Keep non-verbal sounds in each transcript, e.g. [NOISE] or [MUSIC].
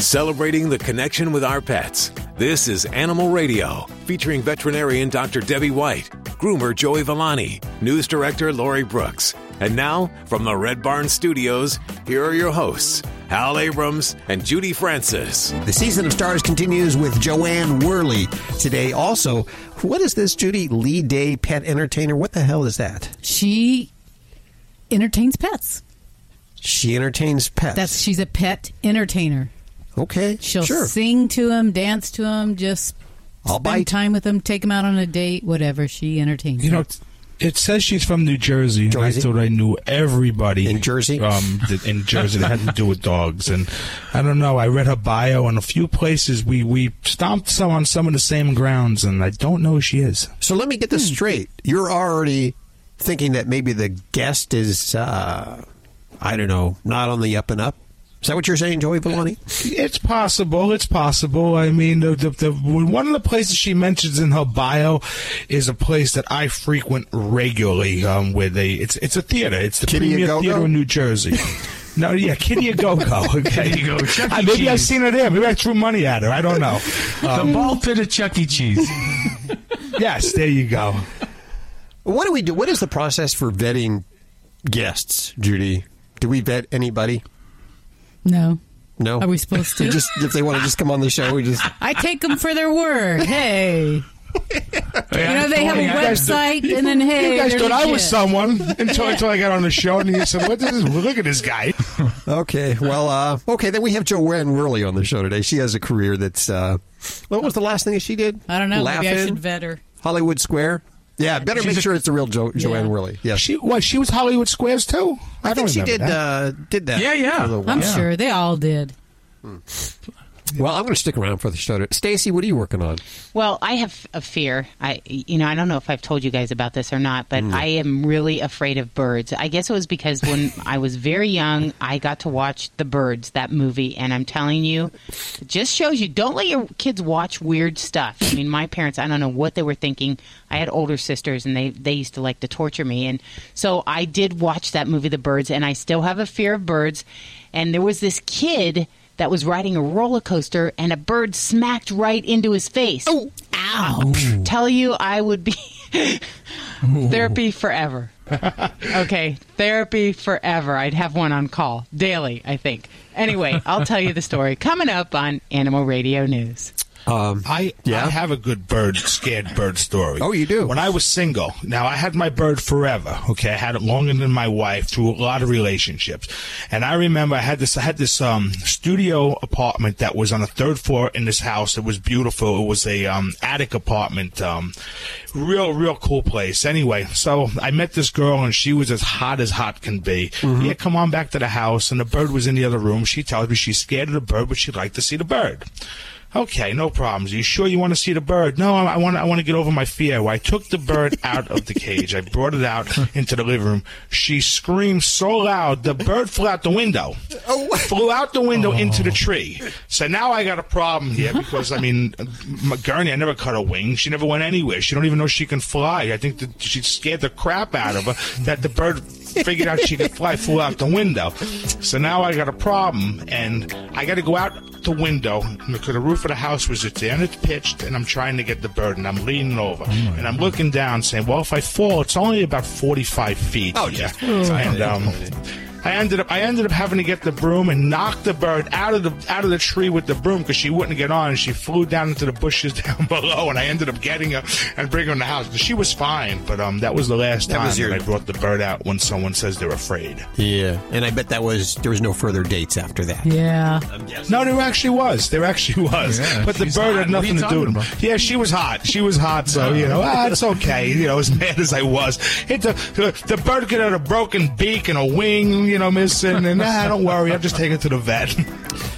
celebrating the connection with our pets. This is Animal Radio, featuring veterinarian Dr. Debbie White, groomer Joey Villani, news director Lori Brooks. And now, from the Red Barn Studios, here are your hosts, Hal Abrams and Judy Francis. The season of stars continues with Jo Anne Worley today. Also, what is this, Judy? Lee Day Pet Entertainer? What the hell is that? She entertains pets. She entertains pets. That's she's a pet entertainer. Okay. She'll sure. sing to him, dance to him, just I'll spend bite. time with him, take him out on a date, whatever. She entertains. You know, it says she's from New Jersey. and I Jersey? thought I knew everybody In Jersey? Um, in Jersey that had to do with dogs, and I don't know. I read her bio, and a few places we we stomped some on some of the same grounds, and I don't know who she is. So let me get this Hmm. straight. You're already thinking that maybe the guest is, uh, I don't know, not on the up and up. Is that what you're saying, Joey Villani? It's possible. It's possible. I mean, the, the, the one of the places she mentions in her bio is a place that I frequent regularly. Um, where they it's it's a theater. It's the Kitty Premier A-Go-Go? Theater in New Jersey. [LAUGHS] No, yeah, Kitty a Go Go. Okay, There you go, Chuck E. Uh, maybe I've seen her there. Maybe I threw money at her. I don't know. the ball pit of Chuck E. Cheese. [LAUGHS] Yes, there you go. What do we do? What is the process for vetting guests, Judy? Do we vet anybody? No. No. Are we supposed to? [LAUGHS] just if they want to just come on the show, we just I take them for their word. Hey, you know they have a website, and then hey, you guys thought I was someone until until I got on the show, and you said, "What is this? Look at this guy." [LAUGHS] okay. Well, uh, okay. Then we have Jo Anne Worley on the show today. She has a career that's. Uh, what was the last thing that she did? I don't know. Laugh Maybe I should vet her. Hollywood Square. Yeah, better make a- sure it's the real jo- Joanne Yeah. Worley. Yes, She what? She was Hollywood Squares too. I think she did that. uh, did that. Yeah, yeah. for a little while. I'm Yeah. sure they all did. Well, I'm going to stick around for the show. Stacy, what are you working on? Well, I have a fear. I, you know, I don't know if I've told you guys about this or not, but mm. I am really afraid of birds. I guess it was because when [LAUGHS] I was very young, I got to watch The Birds, that movie, and I'm telling you, it just shows you don't let your kids watch weird stuff. I mean, my parents, I don't know what they were thinking. I had older sisters, and they they used to like to torture me, and so I did watch that movie, The Birds, and I still have a fear of birds. And there was this kid that was riding a roller coaster and a bird smacked right into his face. Oh, ow. Tell you I would be [LAUGHS] therapy forever. [LAUGHS] okay, therapy forever. I'd have one on call daily, I think. Anyway, I'll tell you the story coming up on Animal Radio News. Um, I Yeah? I have a good bird scared bird story. Oh, you do? When I was single, now I had my bird forever. Okay, I had it longer than my wife through a lot of relationships, and I remember I had this I had this um studio apartment that was on the third floor in this house. It was beautiful. It was a um attic apartment, um, real real cool place. Anyway, so I met this girl and she was as hot as hot can be. Yeah, come on back to the house, and the bird was in the other room. She tells me she's scared of the bird, but she'd like to see the bird. Okay, no problems. Are you sure you want to see the bird? No, I, I want. I want to get over my fear. Well, I took the bird [LAUGHS] out of the cage. I brought it out into the living room. She screamed so loud, the bird flew out the window. Oh. Flew out the window into the oh. tree. So now I got a problem here because I mean, uh, my Gurney, I never cut her wings. She never went anywhere. She don't even know she can fly. I think that she scared the crap out of her that the bird figured out she could fly, flew out the window. So now I got a problem, and I got to go out the window because the roof of the house was there and it's pitched, and I'm trying to get the bird, and I'm leaning over, and I'm looking down, saying, "Well, if I fall, it's only about 45 feet." Oh yeah, and um. I ended up I ended up having to get the broom and knock the bird out of the out of the tree with the broom because she wouldn't get on and she flew down into the bushes [LAUGHS] down below and I ended up getting her and bringing her in the house. She was fine, but um that was the last That time was your- that I brought the bird out when someone says they're afraid. yeah, and I bet that was there was no further dates after that. Yeah. No, there actually was. There actually was. Yeah, but the bird hot. had nothing to do with it. Yeah, she was hot. She was hot, so, you know, ah, it's okay. You know, as [LAUGHS] mad as I was. It, the, the bird could have a broken beak and a wing, you know, missing, and ah, don't worry, I'll just take it to the vet.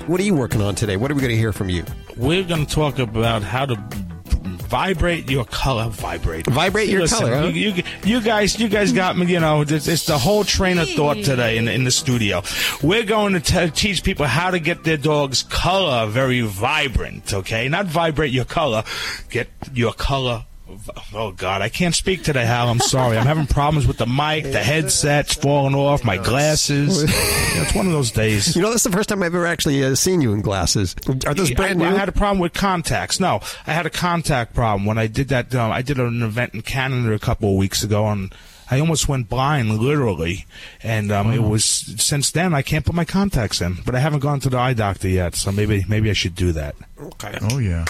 What are you working on today? What are we going to hear from you? We're going to talk about how to vibrate your color. Vibrate. Vibrate your Listen, color, huh? You, you, you guys, you guys got me. You know, it's, it's the whole train of thought today in, in the studio. We're going to te- teach people how to get their dog's color very vibrant. Okay, not vibrate your color, get your color Oh God, I can't speak today, Hal. I'm sorry. I'm having problems with the mic, the headset's falling off, my glasses. [LAUGHS] Yeah, it's one of those days. You know, that's the first time I've ever actually uh, seen you in glasses. Are those brand I, new? I had a problem with contacts. No, I had a contact problem when I did that. Um, I did an event in Canada a couple of weeks ago, and I almost went blind, literally. And um, it was since then I can't put my contacts in. But I haven't gone to the eye doctor yet, so maybe maybe I should do that. okay. Oh yeah.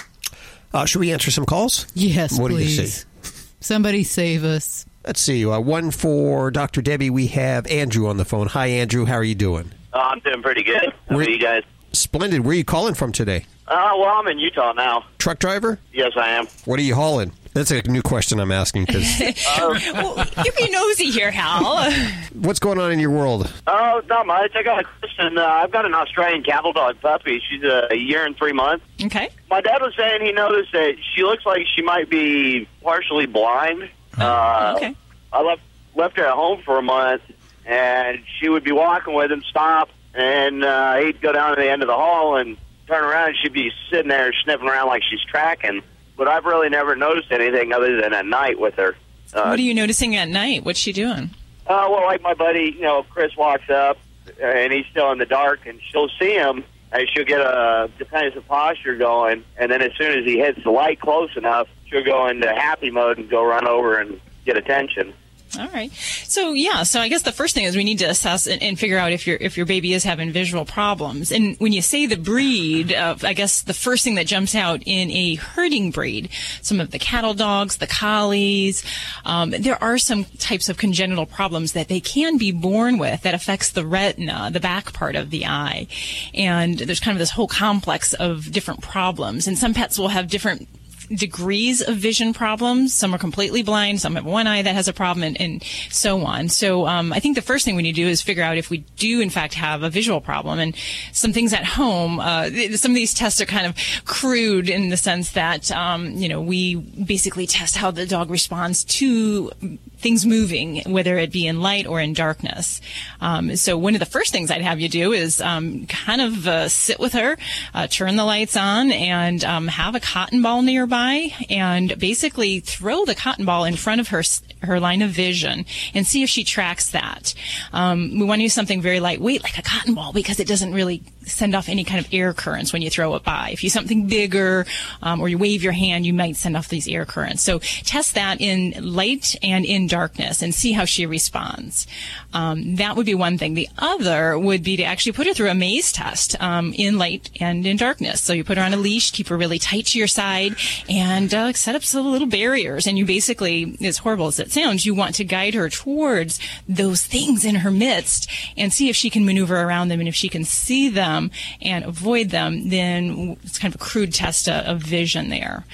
Uh, should we answer some calls? Yes, What do you please. see? Somebody save us. Let's see. Uh, one for Dr. Debbie. We have Andrew on the phone. Hi, Andrew. How are you doing? Oh, I'm doing pretty good. How Where- are you guys? Splendid. Where are you calling from today? Uh, well, I'm in Utah now. Truck driver? Yes, I am. What are you hauling? That's a new question I'm asking because [LAUGHS] well, you be nosy here, Hal. what's going on in your world? Oh, not much. I got a question. Uh, I've got an Australian cattle dog puppy. She's a, a year and three months. Okay. My dad was saying he noticed that she looks like she might be partially blind. Uh, Okay. I left left her at home for a month, and she would be walking with him, stop, and uh, he'd go down to the end of the hall and turn around, and she'd be sitting there sniffing around like she's tracking. But I've really never noticed anything other than at night with her. Uh, what are you noticing at night? What's she doing? uh, well, like my buddy, you know, Chris walks up and he's still in the dark, and she'll see him, and she'll get a defensive posture going, and then as soon as he hits the light close enough, she'll go into happy mode and go run over and get attention. All right. So yeah. So I guess the first thing is we need to assess and, and figure out if your if your baby is having visual problems. And when you say the breed, uh, I guess the first thing that jumps out in a herding breed, some of the cattle dogs, the collies, um, there are some types of congenital problems that they can be born with that affects the retina, the back part of the eye, and there's kind of this whole complex of different problems. And some pets will have different degrees of vision problems. Some are completely blind. Some have one eye that has a problem, and, and so on. So um, I think the first thing we need to do is figure out if we do in fact have a visual problem. And some things at home. Uh, some of these tests are kind of crude in the sense that um, you know we basically test how the dog responds to things moving, whether it be in light or in darkness. Um, so one of the first things I'd have you do is um, kind of uh, sit with her, uh, turn the lights on, and um, have a cotton ball nearby, and basically throw the cotton ball in front of her her line of vision and see if she tracks that. Um, we want to use something very lightweight, like a cotton ball, because it doesn't really send off any kind of air currents when you throw it by. If you something bigger, um, or you wave your hand, you might send off these air currents. So test that in light and in darkness and see how she responds. Um, that would be one thing. The other would be to actually put her through a maze test um, in light and in darkness. So you put her on a leash, keep her really tight to your side, and uh, set up some little barriers. And you basically, as horrible as it sounds, you want to guide her towards those things in her midst and see if she can maneuver around them and if she can see them and avoid them. Then it's kind of a crude test of, of vision there.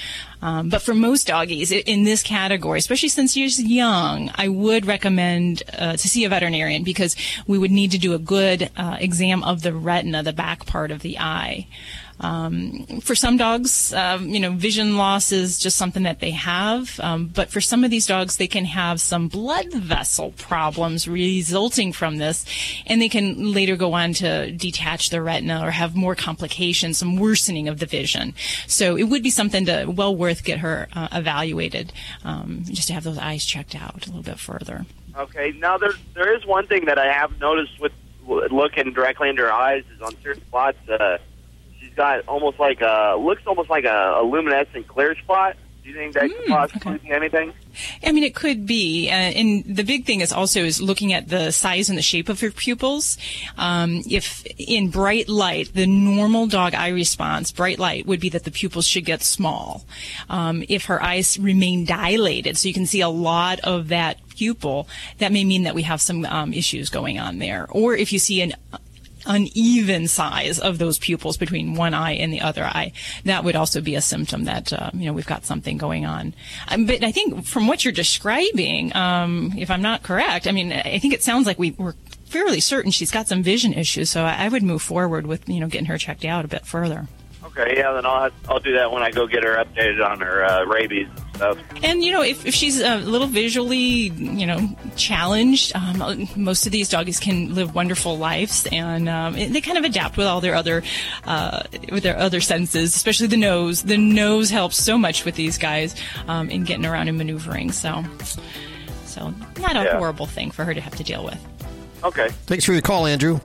Um, but for most doggies in this category, especially since she's young, I would recommend uh, to see a veterinarian because we would need to do a good uh, exam of the retina, the back part of the eye. Um, for some dogs, um, you know, vision loss is just something that they have. Um, but for some of these dogs, they can have some blood vessel problems resulting from this, and they can later go on to detach the retina or have more complications, some worsening of the vision. So it would be something to well worth get her uh, evaluated, um, just to have those eyes checked out a little bit further. Okay, now there there is one thing that I have noticed with looking directly into her eyes is on certain spots. Uh, got almost like a looks almost like a, a luminescent clear spot. Do you think that could possibly be anything? I mean, it could be, uh, and the big thing is also is looking at the size and the shape of her pupils. Um, if in bright light, the normal dog eye response, bright light, would be that the pupils should get small. Um, if her eyes remain dilated, so you can see a lot of that pupil, that may mean that we have some um, issues going on there. Or if you see an uneven size of those pupils between one eye and the other eye. That would also be a symptom that uh, you know we've got something going on. Um, but I think from what you're describing, um, if I'm not correct, I mean I think it sounds like we we're fairly certain she's got some vision issues. So I, I would move forward with you know getting her checked out a bit further. Okay, yeah, then I'll have, I'll do that when I go get her updated on her uh, rabies stuff. And you know, if, if she's a little visually, you know, challenged, um, most of these doggies can live wonderful lives, and um, they kind of adapt with all their other, uh, with their other senses, especially the nose. The nose helps so much with these guys um, in getting around and maneuvering. So, so not a Yeah. horrible thing for her to have to deal with. Okay. Thanks for the call, Andrew.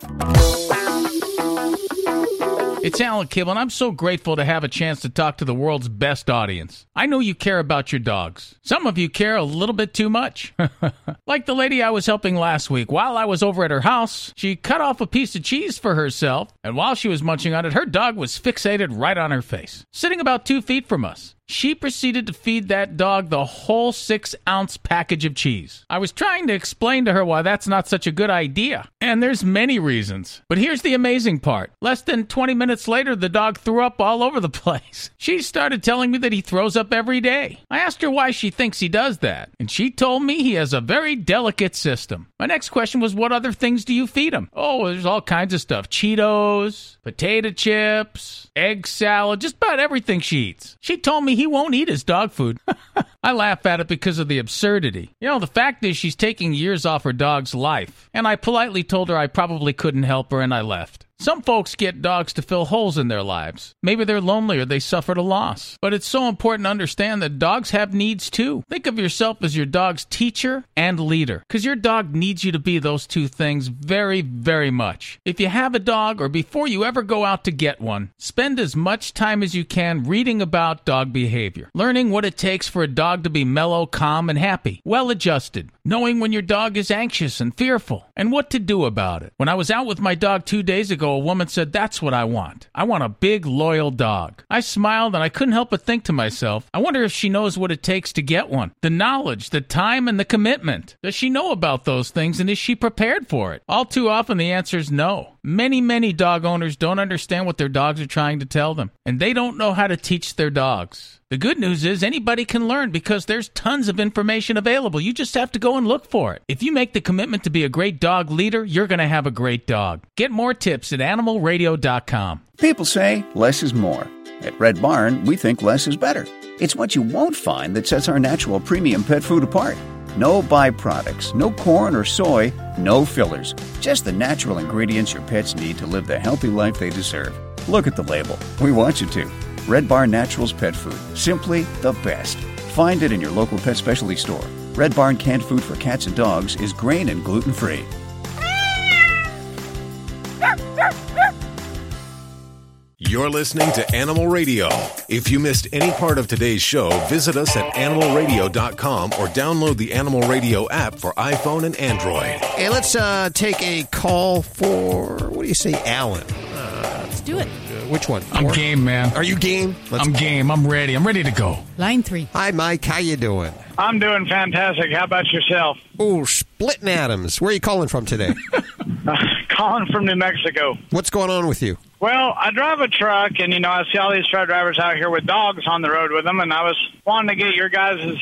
It's Alan Kibble, and I'm so grateful to have a chance to talk to the world's best audience. I know you care about your dogs. Some of you care a little bit too much. [LAUGHS] like the lady I was helping last week. While I was over at her house, she cut off a piece of cheese for herself, and while she was munching on it, her dog was fixated right on her face, sitting about two feet from us. She proceeded to feed that dog the whole six ounce package of cheese. I was trying to explain to her why that's not such a good idea. And there's many reasons. But here's the amazing part. Less than 20 minutes later, the dog threw up all over the [LAUGHS] place. She started telling me that he throws up every day. I asked her why she thinks he does that. And she told me he has a very delicate system. My next question was, what other things do you feed him? Oh, there's all kinds of stuff Cheetos, potato chips, egg salad, just about everything she eats. She told me he won't eat his dog food. [LAUGHS] I laugh at it because of the absurdity. You know, the fact is she's taking years off her dog's life. And I politely told her I probably couldn't help her and I left. Some folks get dogs to fill holes in their lives. Maybe they're lonely or they suffered a loss. But it's so important to understand that dogs have needs too. Think of yourself as your dog's teacher and leader, because your dog needs you to be those two things very, very much. If you have a dog or before you ever go out to get one, spend as much time as you can reading about dog behavior, learning what it takes for a dog to be mellow, calm, and happy, well adjusted, knowing when your dog is anxious and fearful, and what to do about it. When I was out with my dog two days ago, a woman said, That's what I want. I want a big, loyal dog. I smiled and I couldn't help but think to myself, I wonder if she knows what it takes to get one. The knowledge, the time, and the commitment. Does she know about those things and is she prepared for it? All too often, the answer is no. Many, many dog owners don't understand what their dogs are trying to tell them, and they don't know how to teach their dogs. The good news is anybody can learn because there's tons of information available. You just have to go and look for it. If you make the commitment to be a great dog leader, you're going to have a great dog. Get more tips at animalradio.com. People say less is more. At Red Barn, we think less is better. It's what you won't find that sets our natural premium pet food apart. No byproducts, no corn or soy, no fillers. Just the natural ingredients your pets need to live the healthy life they deserve. Look at the label. We want you to. Red Barn Naturals Pet Food. Simply the best. Find it in your local pet specialty store. Red Barn canned food for cats and dogs is grain and gluten free. You're listening to Animal Radio. If you missed any part of today's show, visit us at animalradio.com or download the Animal Radio app for iPhone and Android. Hey, let's uh, take a call for, what do you say, Alan? Let's do it. Which one? I'm Four? game, man. Are you game? Let's- I'm game. I'm ready. I'm ready to go. Line three. Hi, Mike. How you doing? I'm doing fantastic. How about yourself? Oh, splitting atoms. Where are you calling from today? [LAUGHS] Uh, calling from New Mexico. What's going on with you? Well, I drive a truck, and you know I see all these truck drivers out here with dogs on the road with them, and I was wanting to get your guys'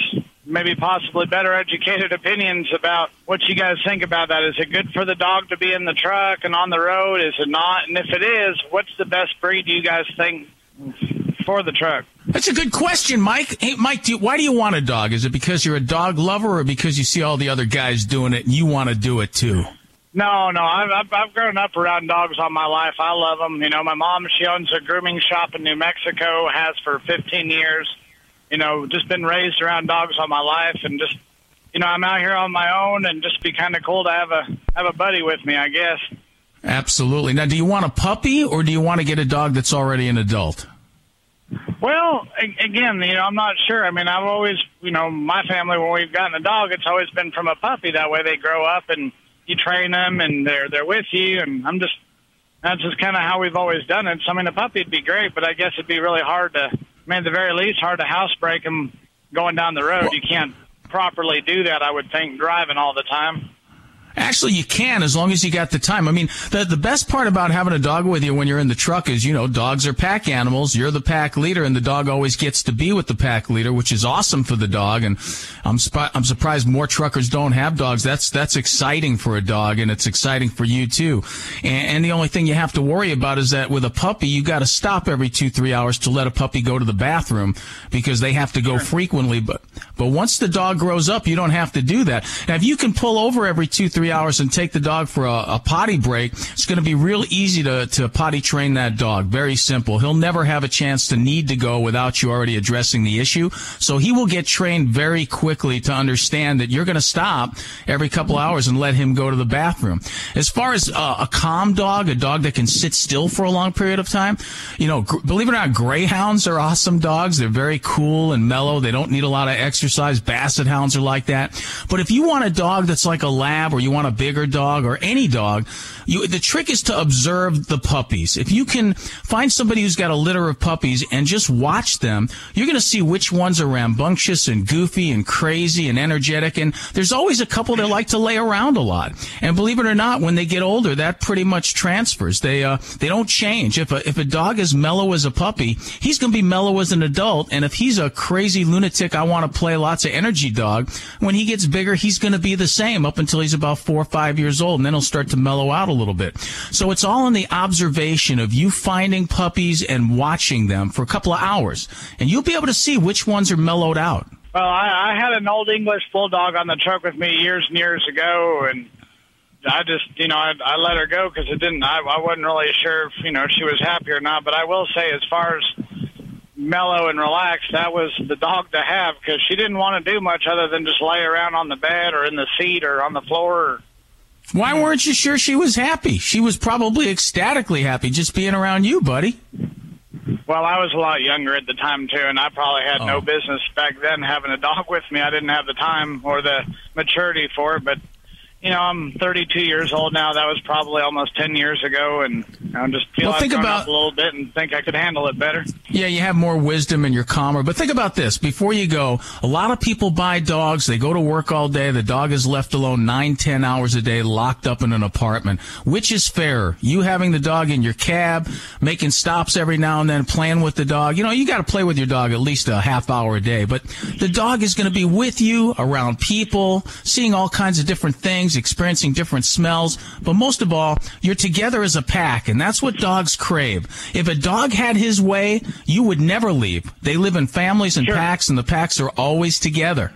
maybe possibly better educated opinions about what you guys think about that. Is it good for the dog to be in the truck and on the road? Is it not? And if it is, what's the best breed you guys think for the truck? That's a good question, Mike. Hey, Mike, do you, why do you want a dog? Is it because you're a dog lover or because you see all the other guys doing it and you want to do it too? No, no. I've, I've I've grown up around dogs all my life. I love them. You know, my mom she owns a grooming shop in New Mexico. Has for 15 years. You know, just been raised around dogs all my life, and just you know, I'm out here on my own, and just be kind of cool to have a have a buddy with me. I guess. Absolutely. Now, do you want a puppy or do you want to get a dog that's already an adult? Well, again, you know, I'm not sure. I mean, I've always, you know, my family when we've gotten a dog, it's always been from a puppy. That way, they grow up and you train them, and they're they're with you. And I'm just that's just kind of how we've always done it. So, I mean, a puppy'd be great, but I guess it'd be really hard to, I mean, at the very least, hard to housebreak them going down the road. You can't properly do that, I would think, driving all the time. Actually, you can as long as you got the time. I mean, the the best part about having a dog with you when you're in the truck is, you know, dogs are pack animals. You're the pack leader, and the dog always gets to be with the pack leader, which is awesome for the dog. And I'm sp- I'm surprised more truckers don't have dogs. That's that's exciting for a dog, and it's exciting for you too. And, and the only thing you have to worry about is that with a puppy, you got to stop every two three hours to let a puppy go to the bathroom because they have to go frequently. But But once the dog grows up, you don't have to do that. Now, if you can pull over every two, three hours and take the dog for a, a potty break, it's going to be real easy to, to potty train that dog. Very simple. He'll never have a chance to need to go without you already addressing the issue. So he will get trained very quickly to understand that you're going to stop every couple hours and let him go to the bathroom. As far as uh, a calm dog, a dog that can sit still for a long period of time, you know, gr- believe it or not, greyhounds are awesome dogs. They're very cool and mellow. They don't need a lot of exercise. Basset hounds are like that. But if you want a dog that's like a lab or you want a bigger dog or any dog, you, the trick is to observe the puppies. If you can find somebody who's got a litter of puppies and just watch them, you're going to see which ones are rambunctious and goofy and crazy and energetic. And there's always a couple that like to lay around a lot. And believe it or not, when they get older, that pretty much transfers. They, uh, they don't change. If a, if a dog is mellow as a puppy, he's going to be mellow as an adult. And if he's a crazy lunatic, I want to play lots of energy dog, when he gets bigger, he's going to be the same up until he's about four or five years old. And then he'll start to mellow out a little bit. So it's all in the observation of you finding puppies and watching them for a couple of hours. And you'll be able to see which ones are mellowed out. Well, I, I had an old English bulldog on the truck with me years and years ago, and I just, you know, I, I let her go because it didn't. I, I wasn't really sure if you know she was happy or not. But I will say, as far as mellow and relaxed, that was the dog to have because she didn't want to do much other than just lay around on the bed or in the seat or on the floor. Why weren't you sure she was happy? She was probably ecstatically happy just being around you, buddy. Well, I was a lot younger at the time too, and I probably had Oh. no business back then having a dog with me. I didn't have the time or the maturity for it. But you know, I'm 32 years old now. That was probably almost 10 years ago, and I'm just feel Well, think about- up a little bit and think I could handle it better. Yeah, you have more wisdom and you're calmer. But think about this. Before you go, a lot of people buy dogs. They go to work all day. The dog is left alone nine, ten hours a day, locked up in an apartment. Which is fairer? You having the dog in your cab, making stops every now and then, playing with the dog. You know, you got to play with your dog at least a half hour a day. But the dog is going to be with you around people, seeing all kinds of different things, experiencing different smells. But most of all, you're together as a pack, and that's what dogs crave. If a dog had his way, you would never leave. They live in families and packs, and the packs are always together.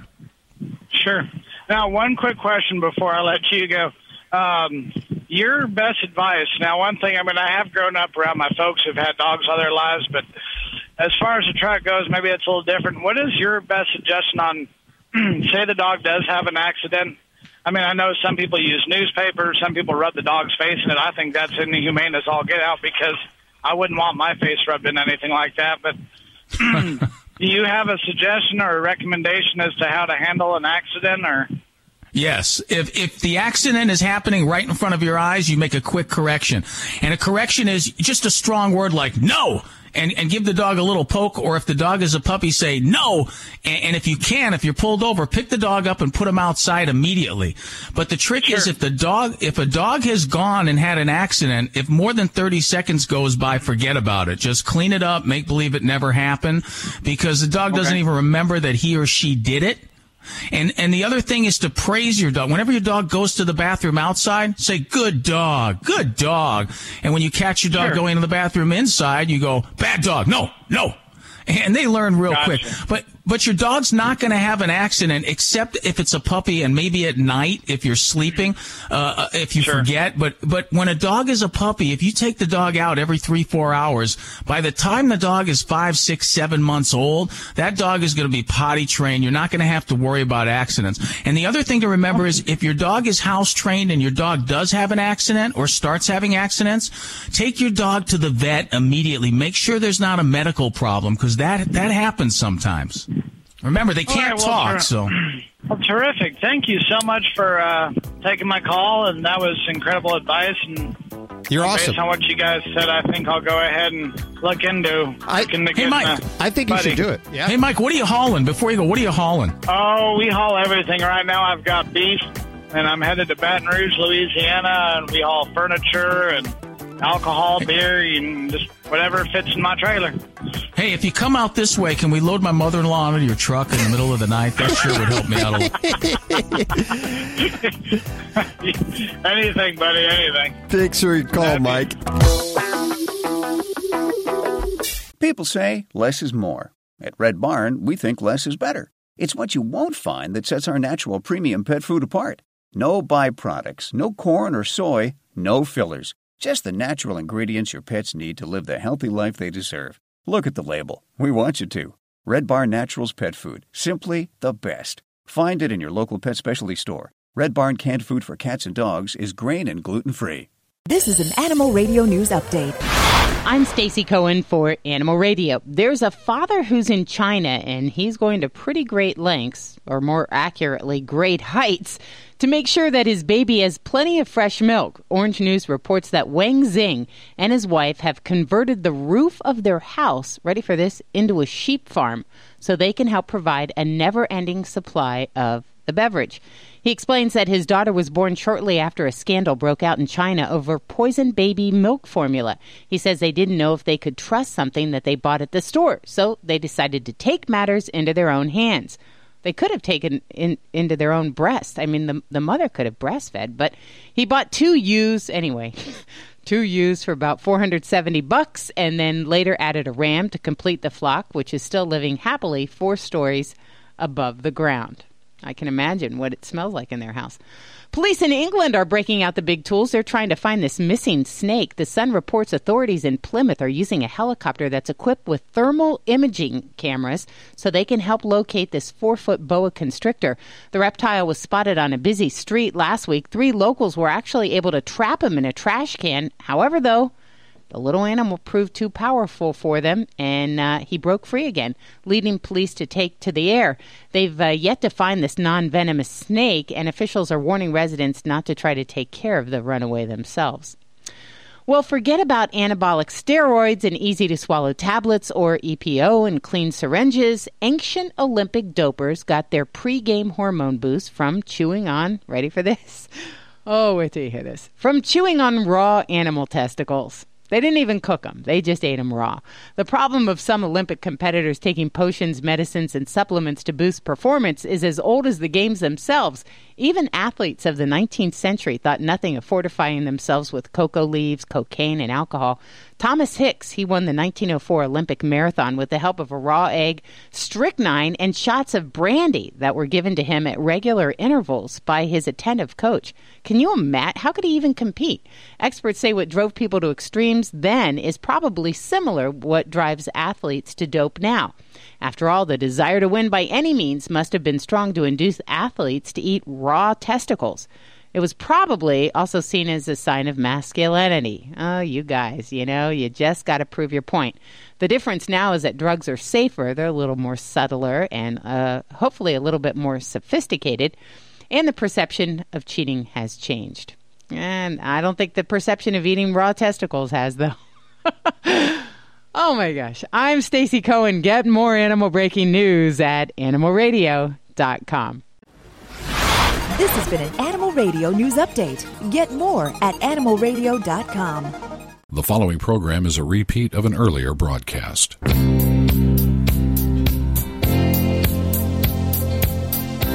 Sure. Now, one quick question before I let you go. Um, your best advice. Now, one thing, I mean, I have grown up around my folks who've had dogs all their lives, but as far as the truck goes, maybe it's a little different. What is your best suggestion on, [CLEARS THROAT] say, the dog does have an accident? I mean, I know some people use newspapers, some people rub the dog's face in it. I think that's inhumane as all get out because I wouldn't want my face rubbed in anything like that. But [CLEARS THROAT] do you have a suggestion or a recommendation as to how to handle an accident or? Yes. If if the accident is happening right in front of your eyes, you make a quick correction. And a correction is just a strong word like no. And, and give the dog a little poke, or if the dog is a puppy, say no. And, and if you can, if you're pulled over, pick the dog up and put him outside immediately. But the trick is if the dog, if a dog has gone and had an accident, if more than 30 seconds goes by, forget about it. Just clean it up, make believe it never happened, because the dog doesn't even remember that he or she did it. And and the other thing is to praise your dog. Whenever your dog goes to the bathroom outside, say good dog, good dog. And when you catch your dog Sure. going to the bathroom inside, you go bad dog. No, no. And they learn real quick. But but your dog's not going to have an accident except if it's a puppy and maybe at night if you're sleeping, uh, if you forget. But but when a dog is a puppy, if you take the dog out every three four hours, by the time the dog is five six seven months old, that dog is going to be potty trained. You're not going to have to worry about accidents. And the other thing to remember is if your dog is house trained and your dog does have an accident or starts having accidents, take your dog to the vet immediately. Make sure there's not a medical problem because that that happens sometimes. Remember, they can't well, talk, ter- so. [CLEARS THROAT] Well, terrific. Thank you so much for uh, taking my call, and that was incredible advice. And You're based awesome. Based on what you guys said, I think I'll go ahead and look into. look into Hey, getting Mike. I think you should do it. Yeah. Hey, Mike, what are you hauling? Before you go, what are you hauling? Oh, we haul everything right now. I've got beef, and I'm headed to Baton Rouge, Louisiana, and we haul furniture and alcohol, beer, and just whatever fits in my trailer. Hey, if you come out this way, can we load my mother-in-law onto your truck in the middle of the night? That sure would help me out a little. [LAUGHS] anything, buddy, anything. Thanks for your call, Mike. People say less is more. At Red Barn, we think less is better. It's what you won't find that sets our natural premium pet food apart. No byproducts, no corn or soy, no fillers. Just the natural ingredients your pets need to live the healthy life they deserve. Look at the label. We want you to. Red Barn Naturals Pet Food. Simply the best. Find it in your local pet specialty store. Red Barn canned food for cats and dogs is grain and gluten free. This is an Animal Radio News Update. I'm Stacy Cohen for Animal Radio. There's a father who's in China and he's going to pretty great lengths, or more accurately, great heights, to make sure that his baby has plenty of fresh milk. Orange News reports that Wang Xing and his wife have converted the roof of their house, ready for this, into a sheep farm so they can help provide a never ending supply of the beverage. He explains that his daughter was born shortly after a scandal broke out in China over poisoned baby milk formula. He says they didn't know if they could trust something that they bought at the store, so they decided to take matters into their own hands. They could have taken in, into their own breast. I mean, the, the mother could have breastfed, but he bought two ewes anyway. [LAUGHS] two ewes for about 470 bucks and then later added a ram to complete the flock, which is still living happily four stories above the ground. I can imagine what it smells like in their house. Police in England are breaking out the big tools. They're trying to find this missing snake. The Sun reports authorities in Plymouth are using a helicopter that's equipped with thermal imaging cameras so they can help locate this four foot boa constrictor. The reptile was spotted on a busy street last week. Three locals were actually able to trap him in a trash can. However, though, the little animal proved too powerful for them, and uh, he broke free again, leading police to take to the air. They've uh, yet to find this non venomous snake, and officials are warning residents not to try to take care of the runaway themselves. Well, forget about anabolic steroids and easy to swallow tablets or EPO and clean syringes. Ancient Olympic dopers got their pre-game hormone boost from chewing on, ready for this? [LAUGHS] Oh, wait till you hear this. From chewing on raw animal testicles. They didn't even cook them, they just ate them raw. The problem of some Olympic competitors taking potions, medicines, and supplements to boost performance is as old as the games themselves. Even athletes of the 19th century thought nothing of fortifying themselves with cocoa leaves, cocaine, and alcohol. Thomas Hicks, he won the 1904 Olympic marathon with the help of a raw egg, strychnine, and shots of brandy that were given to him at regular intervals by his attentive coach. Can you imagine? How could he even compete? Experts say what drove people to extremes then is probably similar what drives athletes to dope now. After all, the desire to win by any means must have been strong to induce athletes to eat raw testicles. It was probably also seen as a sign of masculinity. Oh, you guys, you know, you just got to prove your point. The difference now is that drugs are safer, they're a little more subtler, and uh, hopefully a little bit more sophisticated, and the perception of cheating has changed. And I don't think the perception of eating raw testicles has, though. [LAUGHS] oh my gosh. I'm Stacy Cohen. Get more animal breaking news at animalradio.com. This has been an Animal Radio News Update. Get more at animalradio.com. The following program is a repeat of an earlier broadcast.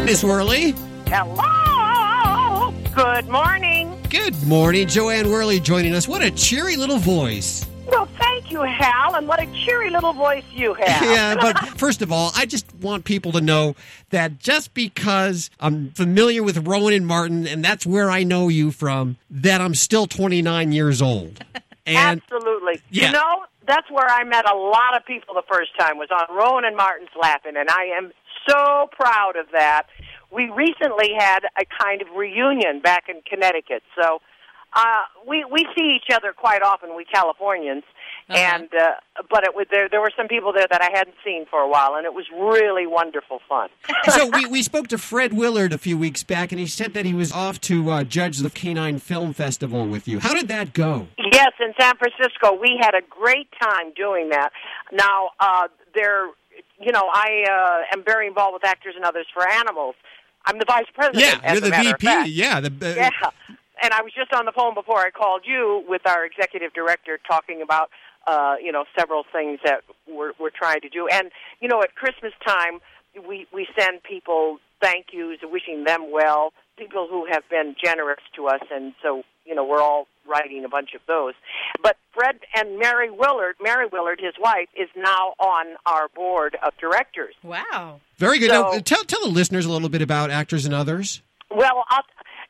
Miss Worley. Hello. Good morning. Good morning. Jo Anne Worley joining us. What a cheery little voice. Well, thank you, Hal, and what a cheery little voice you have. Yeah, [LAUGHS] but first of all, I just want people to know that just because I'm familiar with Rowan and Martin, and that's where I know you from, that I'm still 29 years old. [LAUGHS] And Absolutely. Yeah. You know, that's where I met a lot of people the first time was on Rowan and Martin's Laugh-In, and I am so proud of that. We recently had a kind of reunion back in Connecticut, so uh, we we see each other quite often, we Californians, and uh, but it was there. There were some people there that I hadn't seen for a while, and it was really wonderful fun. [LAUGHS] so we, [LAUGHS] we spoke to Fred Willard a few weeks back, and he said that he was off to uh, judge the Canine Film Festival with you. How did that go? Yes, in San Francisco, we had a great time doing that. Now, uh, there, you know, I uh, am very involved with Actors and Others for Animals. I'm the vice president. Yeah, you're a the matter of VP. fact. Yeah, the uh, yeah. And I was just on the phone before I called you with our executive director talking about, uh, you know, several things that we're, we're trying to do. And, you know, at Christmas time, we, we send people thank yous, wishing them well, people who have been generous to us. And so, you know, we're all writing a bunch of those. But Fred and Mary Willard, Mary Willard, his wife, is now on our board of directors. Wow. Very good. So- now, tell tell the listeners a little bit about actors and others. Well, I'll,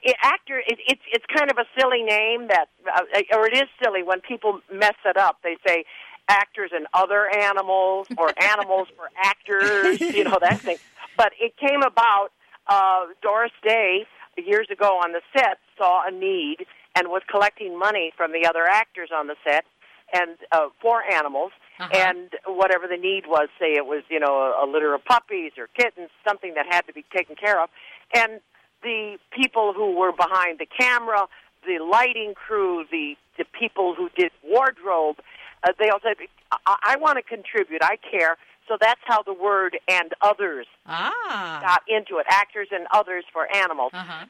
it, actor, it, it's it's kind of a silly name that, uh, or it is silly when people mess it up. They say actors and other animals, or [LAUGHS] animals for actors, you know that thing. [LAUGHS] But it came about. Uh, Doris Day years ago on the set saw a need and was collecting money from the other actors on the set and uh, for animals and whatever the need was say it was you know a, a litter of puppies or kittens something that had to be taken care of and the people who were behind the camera the lighting crew the the people who did wardrobe uh, they all said I, I want to contribute i care so that's how the word and others Ah. got into it actors and others for animals Uh-huh.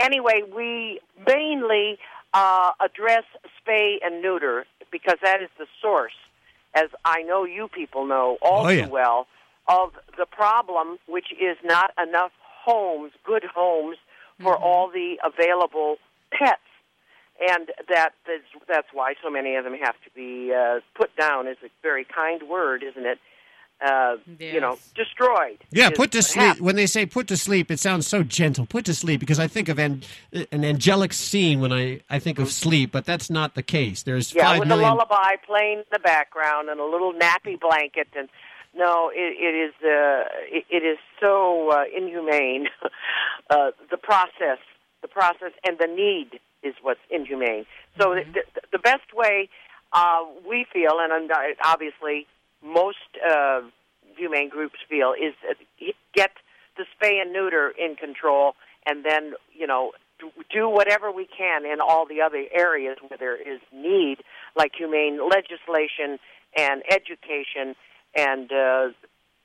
anyway, we mainly uh, address spay and neuter because that is the source, as I know you people know all Oh, yeah. too well, of the problem, which is not enough homes, good homes, for all the available pets. And that is, that's why so many of them have to be uh, put down is a very kind word, isn't it? Uh, You know, destroyed. Yeah, put to sleep. happens. When they say put to sleep, it sounds so gentle. Put to sleep because I think of an, an angelic scene when I, I think of sleep, but that's not the case. There's Yeah, five with million. a lullaby playing in the background and a little nappy blanket, and no, it, it is uh, it, it is so uh, inhumane. [LAUGHS] uh, the process, the process, and the need is what's inhumane. So the, the, the best way uh, we feel, and obviously most uh, humane groups feel, is uh, get the spay and neuter in control, and then you know do whatever we can in all the other areas where there is need, like humane legislation and education, and uh,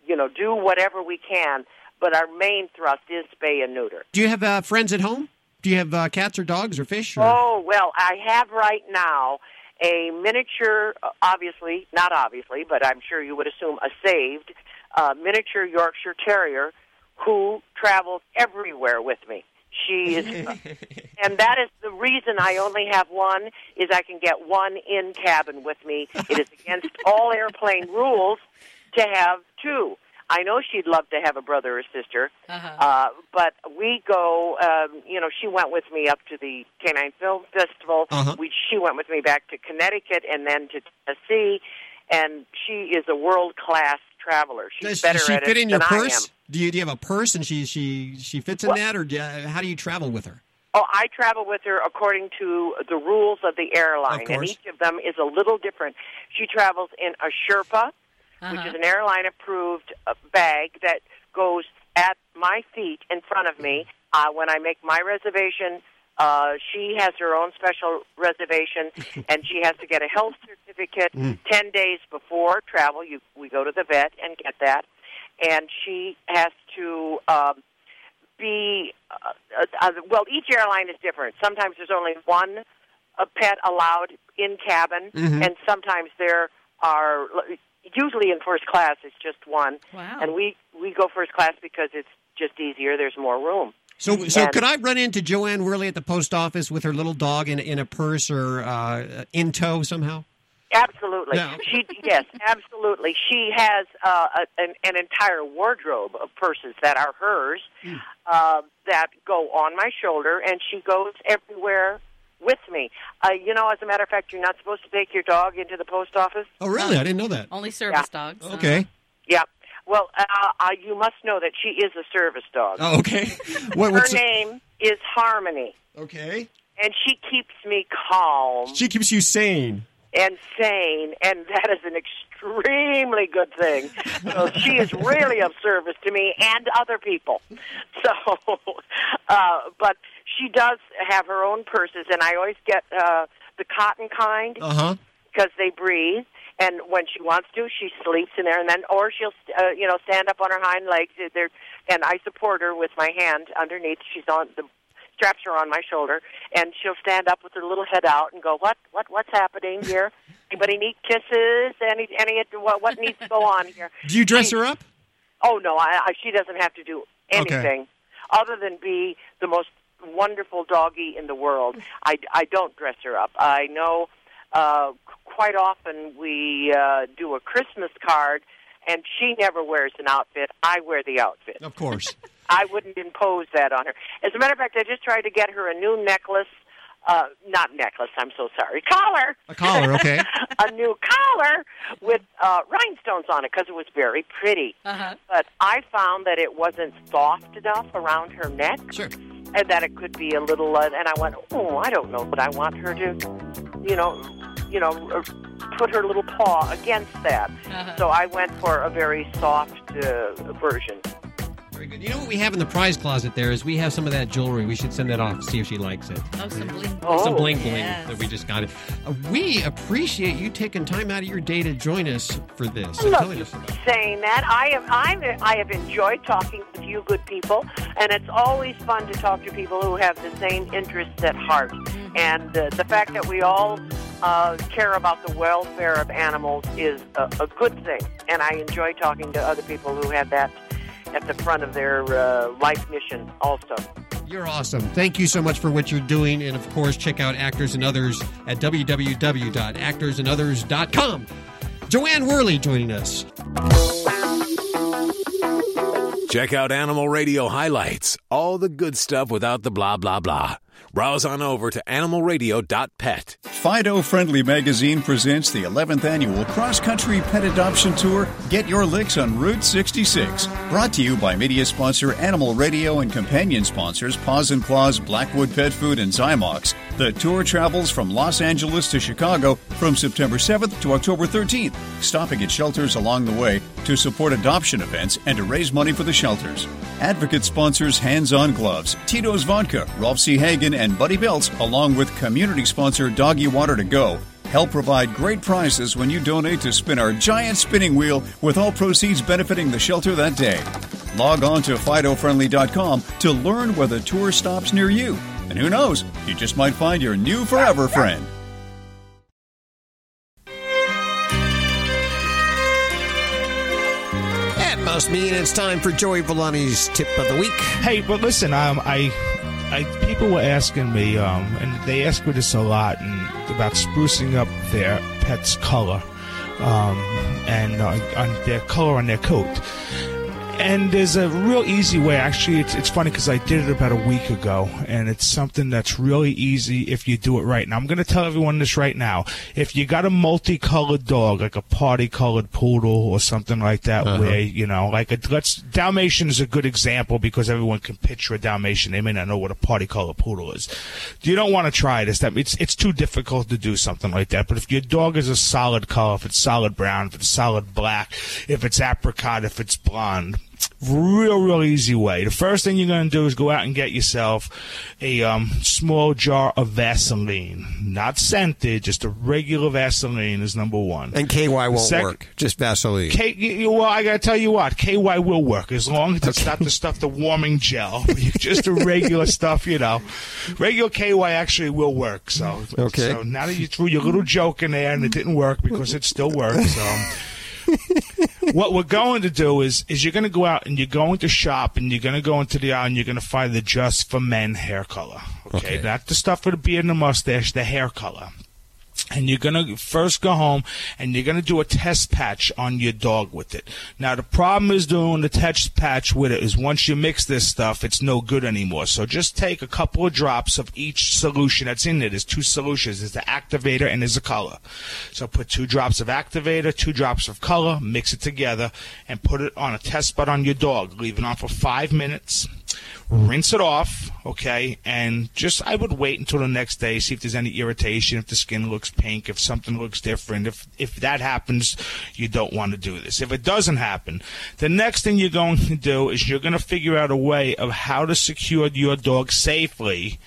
you know do whatever we can. But our main thrust is spay and neuter. Do you have uh, friends at home? Do you have uh, cats or dogs or fish? Or... Oh well, I have right now a miniature, obviously not obviously, but I'm sure you would assume a saved uh, miniature Yorkshire Terrier who travels everywhere with me. She is, [LAUGHS] and that is the reason I only have one. Is I can get one in cabin with me. It is against [LAUGHS] all airplane rules to have two. I know she'd love to have a brother or sister, uh-huh. uh, but we go. Um, you know, she went with me up to the Canine Film Festival. Uh-huh. We she went with me back to Connecticut and then to Tennessee, and she is a world class traveler. She's Does, better does she at fit it in your than purse? I am. Do you do you have a purse and she she she fits in Well- that, or do, uh, how do you travel with her? Oh, I travel with her according to the rules of the airline, Of and each of them is a little different. She travels in a Sherpa, which Uh-huh. is an airline approved uh, bag that goes at my feet in front of me. Uh, when I make my reservation, uh, she has her own special reservation, [LAUGHS] and she has to get a health certificate Mm. ten days before travel. You, we go to the vet and get that, and she has to. Um, be uh, uh, well. Each airline is different. Sometimes there's only one uh, pet allowed in cabin, Mhm. and sometimes there are. Usually in first class, it's just one, Wow. and we we go first class because it's just easier. There's more room. So, so And- could I run into Jo Anne Worley at the post office with her little dog in in a purse or uh, in tow somehow? Absolutely. Yeah. She yes, absolutely. She has uh, a, an, an entire wardrobe of purses that are hers uh, that go on my shoulder, and she goes everywhere with me. Uh, you know, as a matter of fact, you're not supposed to take your dog into the post office. Oh, really? I didn't know that. Only service dogs. Okay. Yeah. Well, uh, uh, you must know that she is a service dog. Oh, okay. [LAUGHS] What, Her what's name is Harmony, okay? and she keeps me calm. She keeps you sane. And sane, and that is an extremely good thing. So she is really of service to me and other people. So, [LAUGHS] uh, but she does have her own purses, and I always get uh, the cotton kind because they breathe. And when she wants to, she sleeps in there, and then or she'll uh, you know stand up on her hind legs. There, and I support her with my hand underneath. She's on the straps are on my shoulder, and she'll stand up with her little head out and go, "What? What? What's happening here? Anybody need kisses? Any? Any? What, what needs to go on here?" [LAUGHS] Do you dress her up? Oh no, I, I, she doesn't have to do Okay. anything other than be the most wonderful doggie in the world. I, I don't dress her up. I know uh, quite often we uh, do a Christmas card, and she never wears an outfit. I wear the outfit. Of course. [LAUGHS] I wouldn't impose that on her. As a matter of fact, I just tried to get her a new necklace. Uh, not necklace. I'm so sorry. Collar. A collar, okay. [LAUGHS] a new collar with uh, rhinestones on it because it was very pretty. Uh-huh. But I found that it wasn't soft enough around her neck. Sure. And that it could be a little. Uh, and I went, oh, I don't know, but I want her to, you know, you know, uh, put her little paw against that. Uh-huh. So I went for a very soft uh, version. Very good. You know what we have in the prize closet there is we have some of that jewelry. We should send that off, see if she likes it. Oh, some bling. Oh, some bling bling yes. that we just got it. Uh, we appreciate you taking time out of your day to join us for this. I love you us saying that. I have I'm, I have enjoyed talking with you, good people, and it's always fun to talk to people who have the same interests at heart. Mm-hmm. And uh, the fact that we all uh, care about the welfare of animals is a, a good thing. And I enjoy talking to other people who have that at the front of their uh, life mission also. You're awesome. Thank you so much for what you're doing. And of course, check out Actors and Others at www.actorsandothers.com. Jo Anne Worley joining us. Check out Animal Radio highlights, all the good stuff without the blah, blah, blah. Browse on over to animalradio.pet. Fido Friendly Magazine presents the 11th annual Cross Country Pet Adoption Tour. Get your licks on Route 66. Brought to you by media sponsor Animal Radio and companion sponsors Paws and Claws, Blackwood Pet Food, and Zymox. The tour travels from Los Angeles to Chicago from September 7th to October 13th, stopping at shelters along the way to support adoption events and to raise money for the shelters. Advocate sponsors Hands On Gloves, Tito's Vodka, Rolf C. Hagen, and Buddy Belts, along with community sponsor Doggy Water to Go. Help provide great prizes when you donate to spin our giant spinning wheel, with all proceeds benefiting the shelter that day. Log on to FidoFriendly.com to learn where the tour stops near you. And who knows, you just might find your new forever friend. That must mean it's time for Joey Villani's tip of the week. Hey, but listen, um, I, I people were asking me, um, and they ask me this a lot, and about sprucing up their pet's color, um, and uh, on their color on their coat. And there's a real easy way. Actually, it's it's funny because I did it about a week ago, and it's something that's really easy if you do it right. Now, I'm going to tell everyone this right now. If you got a multicolored dog, like a party-colored poodle or something like that, Uh-huh. where you know, like a, let's Dalmatian is a good example because everyone can picture a Dalmatian. They may not know what a party-colored poodle is. You don't want to try this. That it's it's too difficult to do something like that. But if your dog is a solid color, if it's solid brown, if it's solid black, if it's apricot, if it's blonde, real real easy way. The first thing you're going to do is go out and get yourself a um, small jar of Vaseline, not scented, just a regular Vaseline is number one. And KY won't Sec- work, just Vaseline. K, well, I gotta tell you what, KY will work as long as it's not the stuff, the warming gel. [LAUGHS] Just the regular stuff, you know. Regular KY actually will work. So, Okay. So now that you threw your little joke in there and it didn't work because it still works. Um, what we're going to do is is you're going to go out and you're going to shop and you're going to go into the aisle and you're going to find the just for men hair color. Okay, Okay. not the stuff for the beard and the mustache, the hair color and you're going to first go home and you're going to do a test patch on your dog with it. Now, the problem is doing the test patch with it is once you mix this stuff, it's no good anymore. So just take a couple of drops of each solution that's in there. There's two solutions. There's the activator and there's a color. So put two drops of activator, two drops of color, mix it together, and put it on a test spot on your dog. Leave it on for five minutes rinse it off, okay, and just I would wait until the next day, see if there's any irritation, if the skin looks pink, if something looks different. If if that happens, you don't want to do this. If it doesn't happen, the next thing you're going to do is you're going to figure out a way of how to secure your dog safely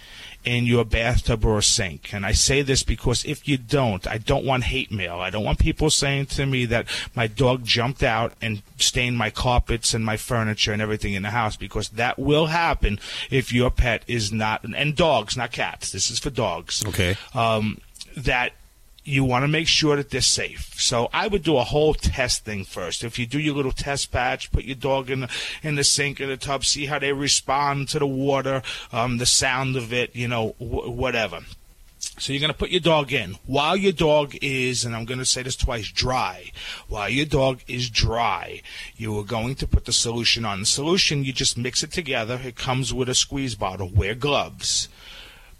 in your bathtub or sink. And I say this because if you don't, I don't want hate mail. I don't want people saying to me that my dog jumped out and stained my carpets and my furniture and everything in the house because that will happen if your pet is not, and dogs, not cats. This is for dogs. Okay. Um, that you want to make sure that they're safe. So I would do a whole test thing first. If you do your little test patch, put your dog in the, in the sink in the tub, see how they respond to the water, um, the sound of it, you know, whatever. So you're going to put your dog in while your dog is, and I'm going to say this twice, dry. While your dog is dry, you are going to put the solution on. The solution, you just mix it together. It comes with a squeeze bottle. Wear gloves.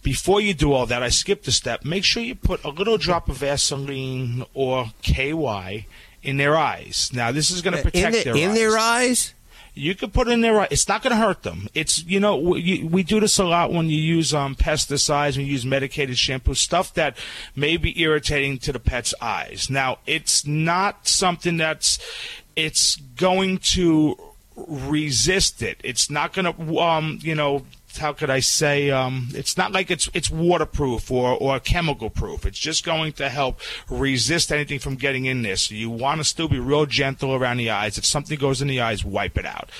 Before you do all that, I skipped a step. Make sure you put a little drop of Vaseline or KY in their eyes. Now, this is going to protect in, the, their in eyes. their eyes. You could put it in there. It's not going to hurt them. It's you know we, we do this a lot when you use um, pesticides, when you use medicated shampoo, stuff that may be irritating to the pet's eyes. Now it's not something that's it's going to resist it. It's not going to um, you know how could I say? Um, it's not like it's it's waterproof or or chemical proof. It's just going to help resist anything from getting in there. So you want to still be real gentle around the eyes. If something goes in the eyes, wipe it out.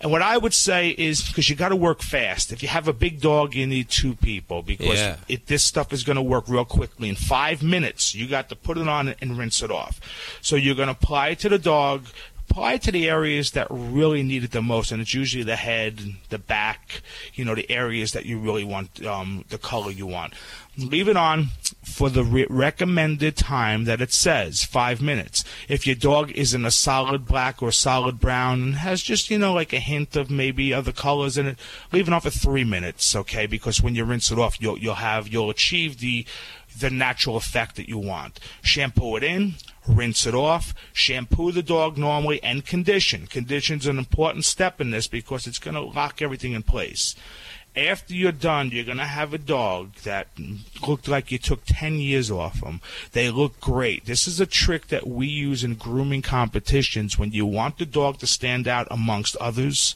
And what I would say is because you got to work fast. If you have a big dog, you need two people because Yeah. it, this stuff is going to work real quickly. In five minutes, you got to put it on and rinse it off. So you're going to apply it to the dog, apply to the areas that really need it the most, and it's usually the head, the back, you know, the areas that you really want, um, the color you want. Leave it on for the re- recommended time that it says, five minutes. If your dog is in a solid black or solid brown and has just, you know, like a hint of maybe other colors in it, leave it on for three minutes, okay? Because when you rinse it off, you'll, you'll have, you'll achieve the, the natural effect that you want. Shampoo it in, rinse it off, shampoo the dog normally, and condition. Condition's an important step in this because it's going to lock everything in place. After you're done, you're going to have a dog that looked like you took 10 years off them. They look great. This is a trick that we use in grooming competitions when you want the dog to stand out amongst others.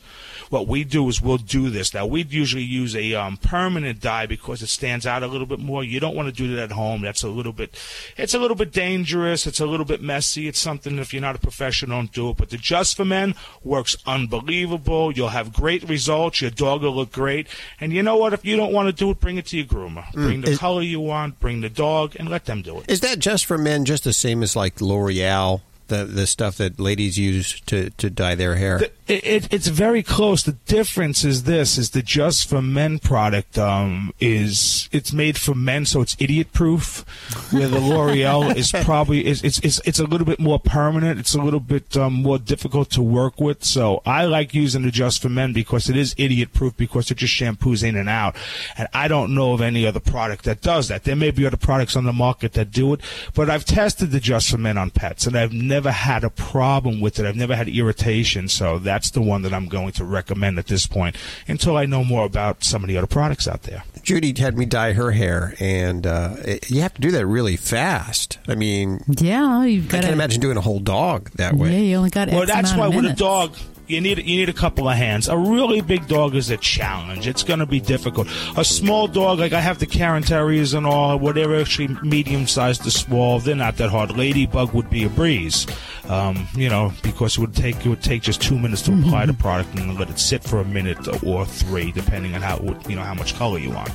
What we do is we'll do this. Now, we'd usually use a um, permanent dye because it stands out a little bit more. You don't want to do that at home. That's a little bit, it's a little bit dangerous. It's a little bit messy. It's something if you're not a professional, don't do it. But the Just for Men works unbelievable. You'll have great results. Your dog will look great. And you know what? If you don't want to do it, bring it to your groomer. Mm. Bring the Is- color you want. Bring the dog, and let them do it. Is that just for men, just the same as like L'Oreal, the the stuff that ladies use to, to dye their hair? The- it, it, it's very close. The difference is this: is the Just for Men product um, is it's made for men, so it's idiot proof. Where the L'Oreal is [LAUGHS] probably is it's, it's it's a little bit more permanent. It's a little bit um, more difficult to work with. So I like using the Just for Men because it is idiot proof because it just shampoos in and out. And I don't know of any other product that does that. There may be other products on the market that do it, but I've tested the Just for Men on pets, and I've never had a problem with it. I've never had irritation. So that's the one that I'm going to recommend at this point until I know more about some of the other products out there. Judy had me dye her hair, and uh, it, you have to do that really fast. I mean, Yeah, you've I can't to. imagine doing a whole dog that way. Yeah, you only got. well, X that's why of with a dog, you need you need a couple of hands. A really big dog is a challenge. It's going to be difficult. A small dog, like I have the Cairn Terriers and all, whatever, actually medium sized to small, they're not that hard. Ladybug would be a breeze, um, you know, because it would take it would take just two minutes to apply the product and let it sit for a minute or three, depending on how you know how much color you want.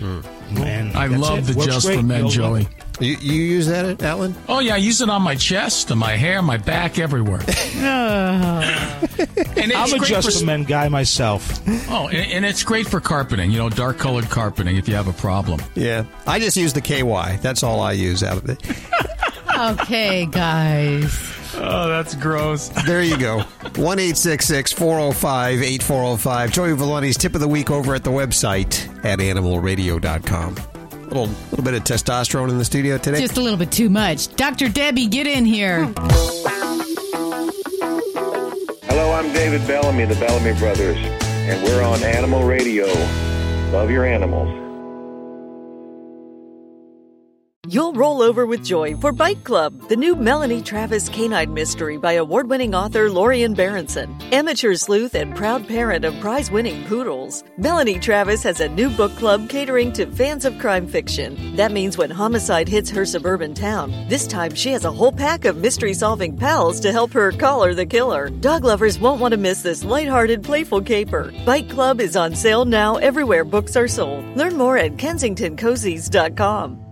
Mm. And I love it. the Works Just great. for Men, You'll- Joey. You, you use that, Alan? Oh yeah, I use it on my chest, on my hair, my back, everywhere. [LAUGHS] and it's I'm a Just for- for Men guy myself. Oh, and, and it's great for carpeting. You know, dark colored carpeting if you have a problem. Yeah, I just use the KY. That's all I use out of it. Okay, guys. Oh, that's gross. There you go. 1 405 8405. Joey Villani's tip of the week over at the website at animalradio.com. A little, little bit of testosterone in the studio today. Just a little bit too much. Dr. Debbie, get in here. Hello, I'm David Bellamy, the Bellamy Brothers, and we're on Animal Radio. Love your animals. You'll roll over with joy for Bite Club, the new Melanie Travis canine mystery by award winning author Laurien Berenson, amateur sleuth and proud parent of prize winning poodles. Melanie Travis has a new book club catering to fans of crime fiction. That means when homicide hits her suburban town, this time she has a whole pack of mystery solving pals to help her collar the killer. Dog lovers won't want to miss this lighthearted, playful caper. Bite Club is on sale now everywhere books are sold. Learn more at kensingtoncozies.com.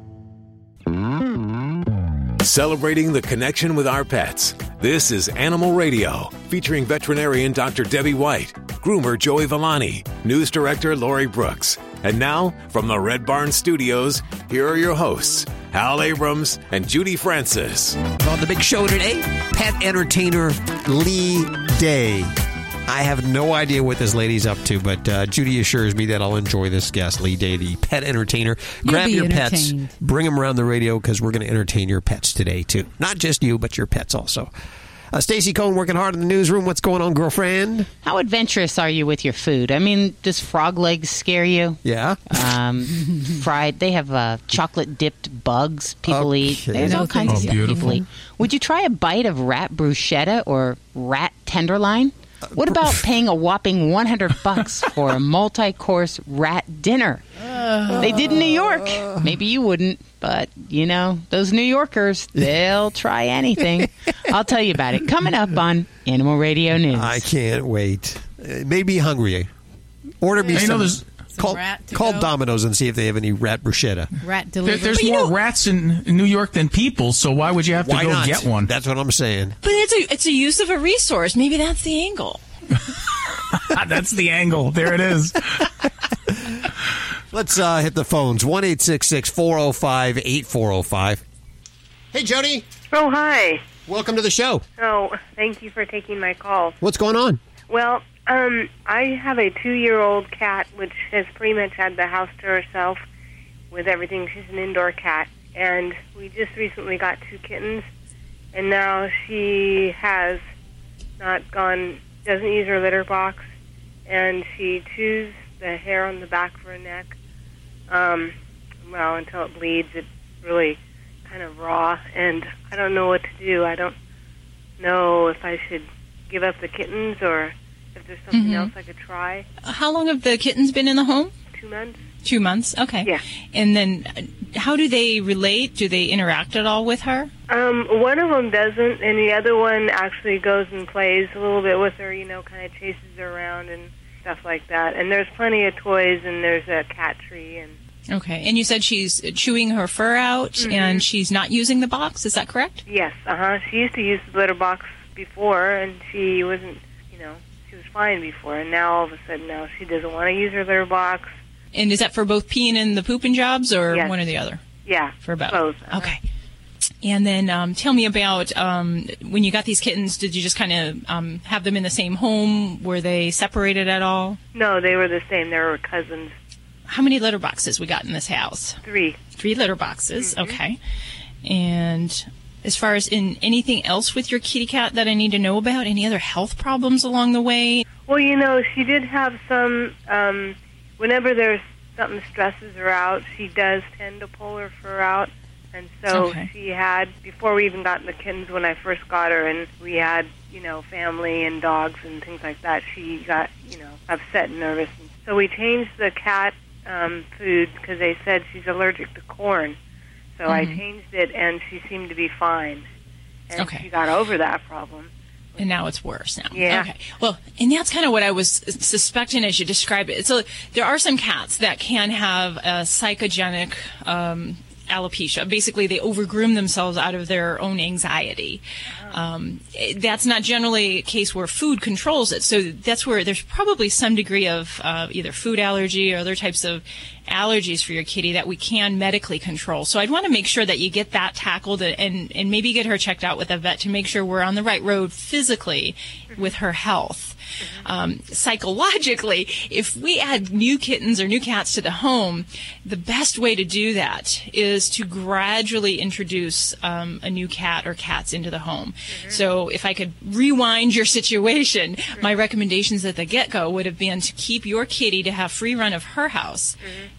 Celebrating the connection with our pets. This is Animal Radio, featuring veterinarian Dr. Debbie White, groomer Joey Villani, news director Lori Brooks. And now, from the Red Barn Studios, here are your hosts, Hal Abrams and Judy Francis. On the big show today, pet entertainer Lee Day. I have no idea what this lady's up to, but uh, Judy assures me that I'll enjoy this guest, Lee Day, the pet entertainer. You'll Grab your pets, bring them around the radio because we're going to entertain your pets today, too. Not just you, but your pets also. Uh, Stacy Cohn working hard in the newsroom. What's going on, girlfriend? How adventurous are you with your food? I mean, does frog legs scare you? Yeah. Um, [LAUGHS] fried. They have uh, chocolate dipped bugs people eat. Okay. There's all Oh, kinds of stuff beautiful. people eat. Would you try a bite of rat bruschetta or rat tenderloin? What about paying a whopping 100 bucks for a multi-course rat dinner? They did in New York. Maybe you wouldn't, but you know, those New Yorkers, they'll try anything. I'll tell you about it coming up on Animal Radio News. I can't wait. Uh, made me hungry. Order me Hey, you know, some. there's- call rat to call go. Domino's and see if they have any rat bruschetta. Rat There, delivery. there's more rats in New York than people, so why would you have to go not? get one? That's what I'm saying. But it's a it's a use of a resource. Maybe that's the angle. [LAUGHS] That's the angle. There it is. [LAUGHS] Let's uh, hit the phones. 1 405 8405. Hey, Jody. Oh, hi. Welcome to the show. Oh, thank you for taking my call. What's going on? Well, um, I have a two-year-old cat which has pretty much had the house to herself with everything. She's an indoor cat, and we just recently got two kittens, and now she has not gone. Doesn't use her litter box, and she chews the hair on the back of her neck. Um, well, until it bleeds, it's really kind of raw, and I don't know what to do. I don't know if I should give up the kittens or if there's something Mhm. else I could try. How long have the kittens been in the home? Two months. Two months. Okay. Yeah. And then, uh, how do they relate? Do they interact at all with her? Um, one of them doesn't, and the other one actually goes and plays a little bit with her. You know, kind of chases her around and stuff like that. And there's plenty of toys, and there's a cat tree, and Okay. And you said she's chewing her fur out, Mhm. and she's not using the box. Is that correct? yes, uh huh. She used to use the litter box before, and she wasn't, she was fine before, and now all of a sudden now she doesn't want to use her litter box. And is that for both peeing and the pooping jobs, or Yes. one or the other? Yeah, For both. both. uh-huh. Okay. And then um, tell me about um, when you got these kittens. Did you just kind of um, have them in the same home? Were they separated at all? No, they were the same. They were cousins. How many litter boxes we got in this house? Three. Three litter boxes. Okay. And as far as in anything else with your kitty cat that I need to know about, any other health problems along the way? Well, you know, she did have some. Um, whenever there's something stresses her out, she does tend to pull her fur out. And so Okay. she had before we even got the kittens when I first got her, and we had you know family and dogs and things like that. She got you know upset and nervous. So we changed the cat um, food because they said she's allergic to corn. So I Mhm. changed it, and she seemed to be fine. And Okay. she got over that problem. And now it's worse now. Yeah. Okay. Well, and that's kind of what I was suspecting as you describe it. So there are some cats that can have a psychogenic um, alopecia. Basically, they overgroom themselves out of their own anxiety. Um, that's not generally a case where food controls it. So that's where there's probably some degree of uh, either food allergy or other types of allergies for your kitty that we can medically control. So I'd want to make sure that you get that tackled and, and maybe get her checked out with a vet to make sure we're on the right road physically with her health. Mm-hmm. Um, psychologically, if we add new kittens or new cats to the home, the best way to do that is to gradually introduce um, a new cat or cats into the home. Mm-hmm. So if I could rewind your situation, mm-hmm. my recommendations at the get-go would have been to keep your kitty to have free run of her house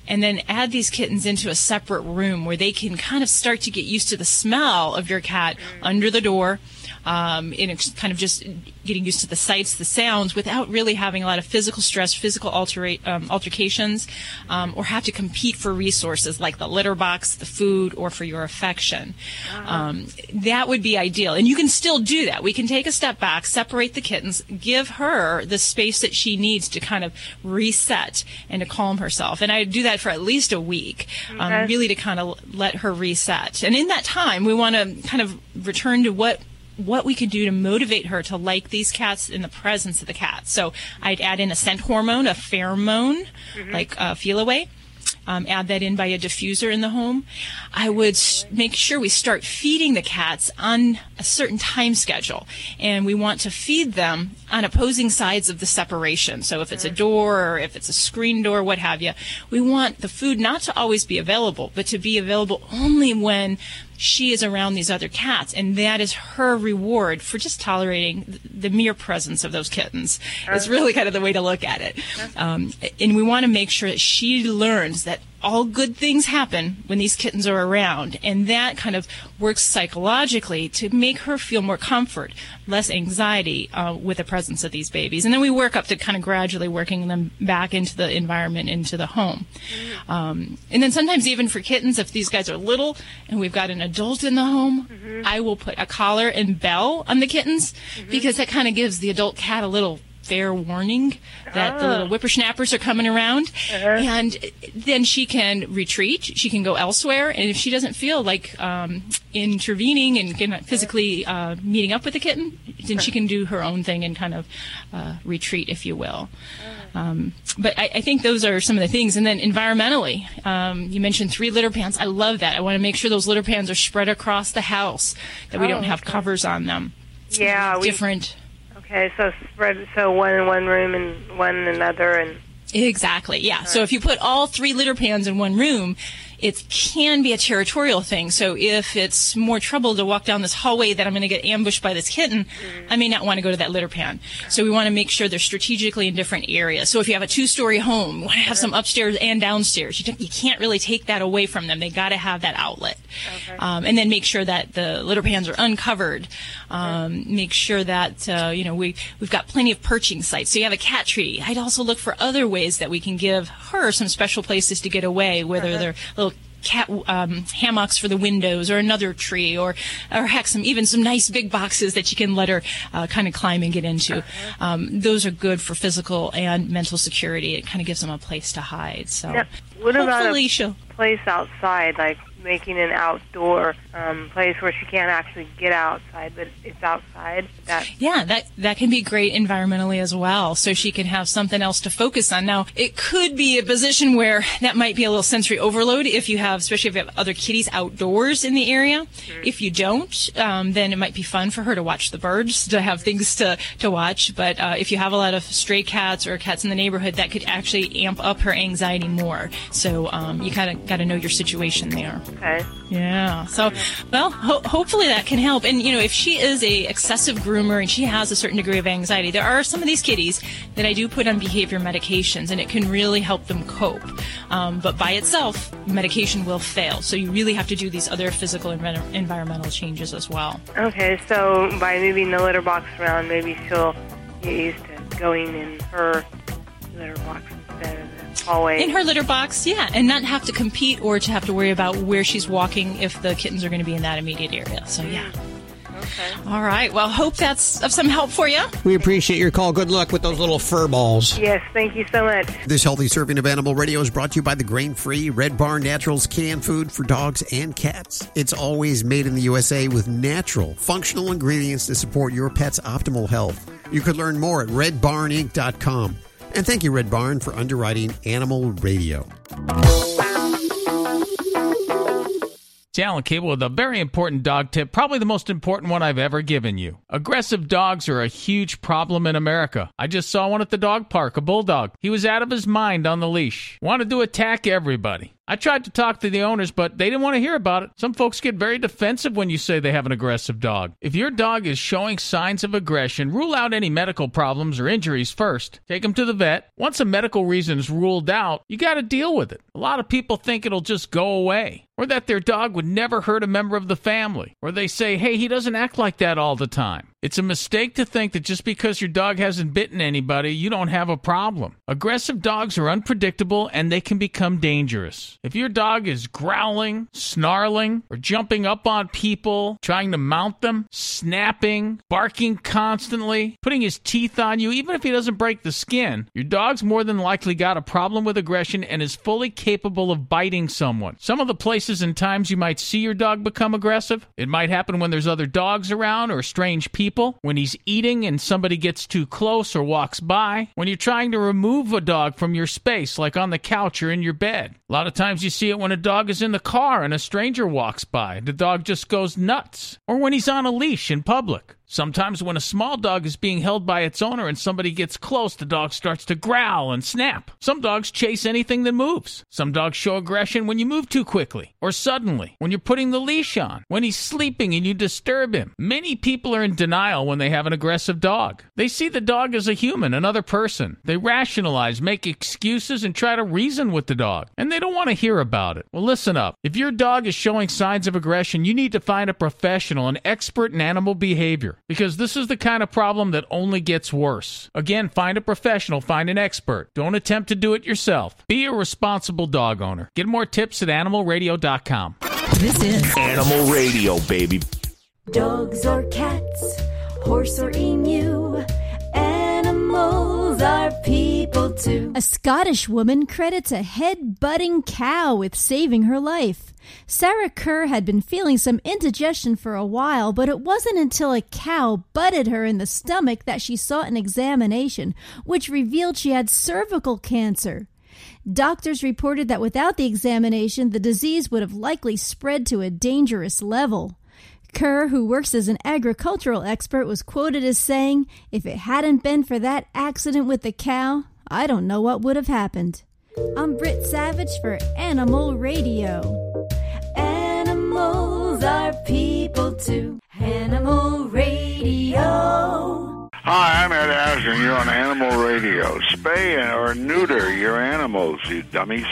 and then add these kittens into a separate room where they can kind of start to get used to the smell of your cat under the door um, in ex- kind of just getting used to the sights, the sounds, without really having a lot of physical stress, physical altera- um, altercations, um, or have to compete for resources like the litter box, the food, or for your affection. Um, that would be ideal. And you can still do that. We can take a step back, separate the kittens, give her the space that she needs to kind of reset and to calm herself. And I do that for at least a week, Okay. um, really to kind of let her reset. And in that time, we want to kind of return to what what we could do to motivate her to like these cats in the presence of the cats. So I'd add in a scent hormone, a pheromone, like uh, Feliway. Um, add that in by a diffuser in the home. I would s- make sure we start feeding the cats on a certain time schedule, and we want to feed them on opposing sides of the separation. So if it's a door or if it's a screen door, what have you, we want the food not to always be available, but to be available only when she is around these other cats, and that is her reward for just tolerating the mere presence of those kittens. It's really kind of the way to look at it. Um, and we want to make sure that she learns that all good things happen when these kittens are around, and that kind of works psychologically to make her feel more comfort, less anxiety uh, with the presence of these babies. And then we work up to kind of gradually working them back into the environment, into the home. Um, and then sometimes even for kittens, if these guys are little and we've got an adult in the home, I will put a collar and bell on the kittens because that kind of gives the adult cat a little fair warning that the Ah. little whippersnappers are coming around and then she can retreat she can go elsewhere and if she doesn't feel like um, intervening and physically uh, meeting up with the kitten then she can do her own thing and kind of uh, retreat if you will um, but I, I think those are some of the things. And then environmentally, um, you mentioned three litter pans. I love that. I want to make sure those litter pans are spread across the house, that we Oh, don't have okay. covers on them. Yeah, we- different. Okay, so spread so one in one room and one in another, and Exactly. Yeah. So if you put all three litter pans in one room, it can be a territorial thing. So if it's more trouble to walk down this hallway that I'm going to get ambushed by this kitten, I may not want to go to that litter pan. So we want to make sure they're strategically in different areas. So if you have a two-story home, you want to have some upstairs and downstairs. You, don't- you can't really take that away from them. They got to have that outlet. Um, and then make sure that the litter pans are uncovered. Um, make sure that uh, you know we we've got plenty of perching sites. So you have a cat tree. I'd also look for other ways that we can give her some special places to get away, whether they're little cat um, hammocks for the windows or another tree or or heck some even some nice big boxes that you can let her uh, kind of climb and get into. Um, those are good for physical and mental security. It kind of gives them a place to hide so. Now, what about a she'll place outside, like making an outdoor um, place where she can't actually get outside, but it's outside? That Yeah, that that can be great environmentally as well. So she can have something else to focus on. Now, it could be a position where that might be a little sensory overload if you have, especially if you have other kitties outdoors in the area. If you don't, um, then it might be fun for her to watch the birds, to have things to to watch. But uh, if you have a lot of stray cats or cats in the neighborhood, that could actually amp up her anxiety more. So um, you kind of got to know your situation there. okay. Yeah. So, well, ho- hopefully that can help. And you know, if she is a excessive groomer and she has a certain degree of anxiety, there are some of these kitties that I do put on behavior medications, and it can really help them cope. Um, but by itself, medication will fail. So you really have to do these other physical and envi- environmental changes as well. Okay, so by moving the litter box around, maybe she'll get used to going in her litter box instead of the hallway. In her litter box, yeah, and not have to compete or to have to worry about where she's walking if the kittens are going to be in that immediate area. So yeah. Okay. All right. Well, hope that's of some help for you. We appreciate your call. Good luck with those little fur balls. Yes, thank you so much. This healthy serving of Animal Radio is brought to you by the grain free Red Barn Naturals canned food for dogs and cats. It's always made in the USA with natural, functional ingredients to support your pet's optimal health. You could learn more at redbarninc.com. And thank you, Red Barn, for underwriting Animal Radio. It's Alan Cable with a very important dog tip, probably the most important one I've ever given you. Aggressive dogs are a huge problem in America. I just saw one at the dog park, a bulldog. He was out of his mind on the leash, wanted to attack everybody. I tried to talk to the owners, but they didn't want to hear about it. Some folks get very defensive when you say they have an aggressive dog. If your dog is showing signs of aggression, rule out any medical problems or injuries first. Take him to the vet. Once a medical reason is ruled out, you got to deal with it. A lot of people think it'll just go away. Or that their dog would never hurt a member of the family, or they say, hey, he doesn't act like that all the time. It's a mistake to think that just because your dog hasn't bitten anybody, you don't have a problem. Aggressive dogs are unpredictable and they can become dangerous. If your dog is growling, snarling, or jumping up on people, trying to mount them, snapping, barking constantly, putting his teeth on you, even if he doesn't break the skin, your dog's more than likely got a problem with aggression and is fully capable of biting someone. Some of the places and times you might see your dog become aggressive, it might happen when there's other dogs around or strange people, when he's eating and somebody gets too close or walks by, when you're trying to remove a dog from your space, like on the couch or in your bed. A lot of times you see it when a dog is in the car and a stranger walks by. The dog just goes nuts. Or when he's on a leash in public. Sometimes, when a small dog is being held by its owner and somebody gets close, the dog starts to growl and snap. Some dogs chase anything that moves. Some dogs show aggression when you move too quickly or suddenly, when you're putting the leash on, when he's sleeping and you disturb him. Many people are in denial when they have an aggressive dog. They see the dog as a human, another person. They rationalize, make excuses, and try to reason with the dog. And they don't want to hear about it. Well, listen up. If your dog is showing signs of aggression, you need to find a professional, an expert in animal behavior because this is the kind of problem that only gets worse. Again, find a professional, find an expert. Don't attempt to do it yourself. Be a responsible dog owner. Get more tips at animalradio.com. This is Animal Radio, baby. Dogs or cats, horse or emu, animals are people too. A Scottish woman credits a head butting cow with saving her life. Sarah Kerr had been feeling some indigestion for a while, but it wasn't until a cow butted her in the stomach that she sought an examination, which revealed she had cervical cancer. Doctors reported that without the examination, the disease would have likely spread to a dangerous level. Kerr, who works as an agricultural expert, was quoted as saying, If it hadn't been for that accident with the cow, I don't know what would have happened. I'm Britt Savage for Animal Radio. Animals are people too. Animal Radio. Hi, I'm Ed Asner. You're on Animal Radio. Spay or neuter your animals, you dummies.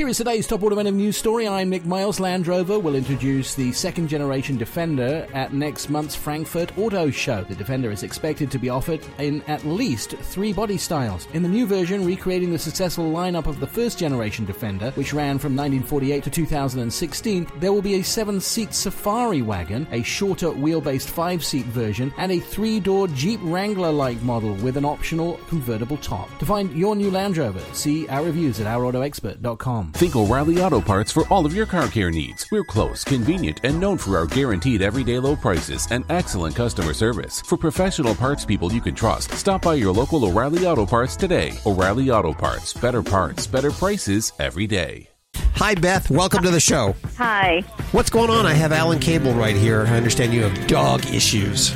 Here is today's top automotive news story. I'm Nick Miles. Land Rover will introduce the second generation Defender at next month's Frankfurt Auto Show. The Defender is expected to be offered in at least three body styles. In the new version, recreating the successful lineup of the first generation Defender, which ran from 1948 to 2016, there will be a seven seat Safari wagon, a shorter wheelbase five seat version, and a three door Jeep Wrangler like model with an optional convertible top. To find your new Land Rover, see our reviews at ourautoexpert.com. Think O'Reilly Auto Parts for all of your car care needs. We're close, convenient, and known for our guaranteed everyday low prices and excellent customer service. For professional parts people you can trust, stop by your local O'Reilly Auto Parts today. O'Reilly Auto Parts. Better parts, better prices every day. Hi, Beth. Welcome to the show. Hi. What's going on? I have Alan Cable right here. I understand you have dog issues.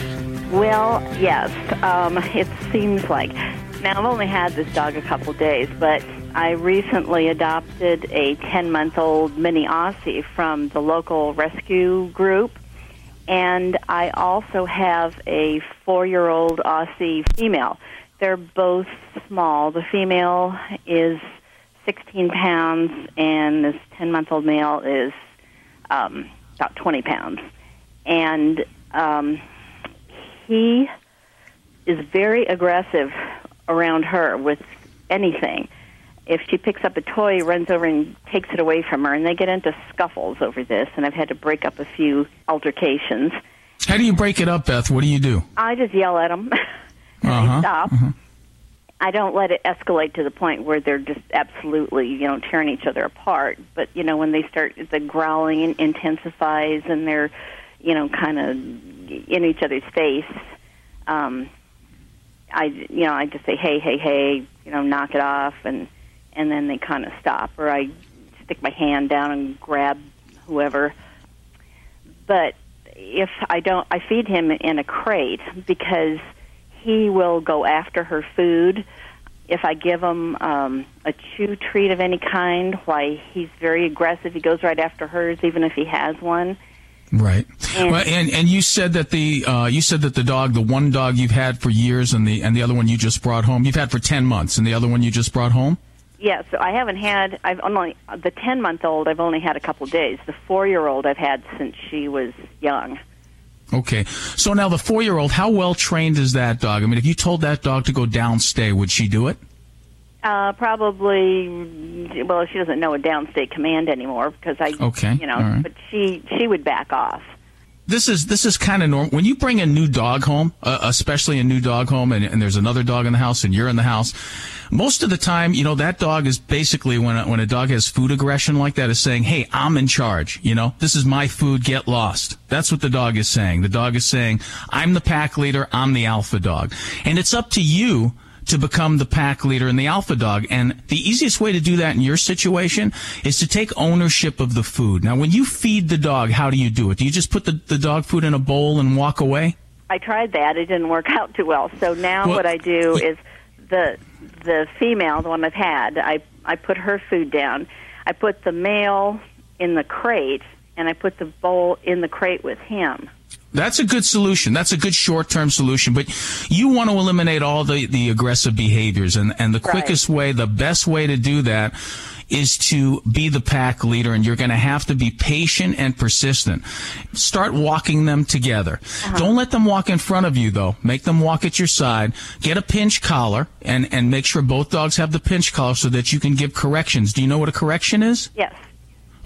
Well, yes. Um, it seems like. Now, I've only had this dog a couple days, but I recently adopted a 10 month old mini Aussie from the local rescue group. And I also have a four year old Aussie female. They're both small. The female is 16 pounds, and this 10 month old male is um, about 20 pounds. And um, he is very aggressive around her with anything. If she picks up a toy, runs over and takes it away from her, and they get into scuffles over this. And I've had to break up a few altercations. How do you break it up, Beth? What do you do? I just yell at [LAUGHS] them. and Uh-huh, they stop. I don't let it escalate to the point where they're just absolutely, you know, tearing each other apart. But you know, when they start, the growling intensifies, and they're, you know, kind of in each other's face. Um, I, you know, I just say, hey, hey, hey, you know, knock it off, and and then they kind of stop, or I stick my hand down and grab whoever. But if I don't, I feed him in a crate because he will go after her food. If I give him um, a chew treat of any kind, why he's very aggressive. He goes right after hers, even if he has one. Right. And- well, and and you said that the uh, you said that the dog, the one dog you've had for years, and the and the other one you just brought home, you've had for ten months, and the other one you just brought home. Yeah, so I haven't had. I've only the ten month old. I've only had a couple days. The four year old I've had since she was young. Okay. So now the four year old, how well trained is that dog? I mean, if you told that dog to go downstay, would she do it? Uh, probably. Well, she doesn't know a downstay command anymore because I. Okay, You know, right. but she she would back off. This is this is kind of normal. When you bring a new dog home, uh, especially a new dog home, and, and there's another dog in the house, and you're in the house, most of the time, you know, that dog is basically when a, when a dog has food aggression like that, is saying, "Hey, I'm in charge. You know, this is my food. Get lost." That's what the dog is saying. The dog is saying, "I'm the pack leader. I'm the alpha dog," and it's up to you to become the pack leader and the alpha dog. And the easiest way to do that in your situation is to take ownership of the food. Now, when you feed the dog, how do you do it? Do you just put the, the dog food in a bowl and walk away? I tried that. It didn't work [LAUGHS] out too well. So now Well, what I do is the the female, the one I've had, I I put her food down. I put the male in the crate, and I put the bowl in the crate with him. That's a good solution. That's a good short-term solution. But you want to eliminate all the, the aggressive behaviors. And, and the Right. quickest way, the best way to do that is to be the pack leader. And you're going to have to be patient and persistent. Start walking them together. Uh-huh. Don't let them walk in front of you, though. Make them walk at your side. Get a pinch collar and, and make sure both dogs have the pinch collar so that you can give corrections. Do you know what a correction is? Yes.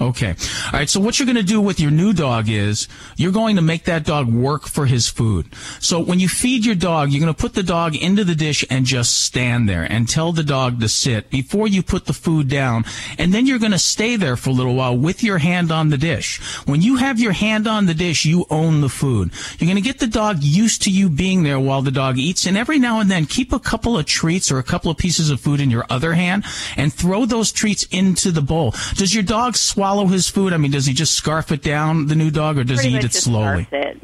Okay. All right. So what you're going to do with your new dog is you're going to make that dog work for his food. So when you feed your dog, you're going to put the dog into the dish and just stand there and tell the dog to sit before you put the food down. And then you're going to stay there for a little while with your hand on the dish. When you have your hand on the dish, you own the food. You're going to get the dog used to you being there while the dog eats. And every now and then keep a couple of treats or a couple of pieces of food in your other hand and throw those treats into the bowl. Does your dog swallow his food? I mean, does he just scarf it down, the new dog, or does Pretty he eat it slowly? it.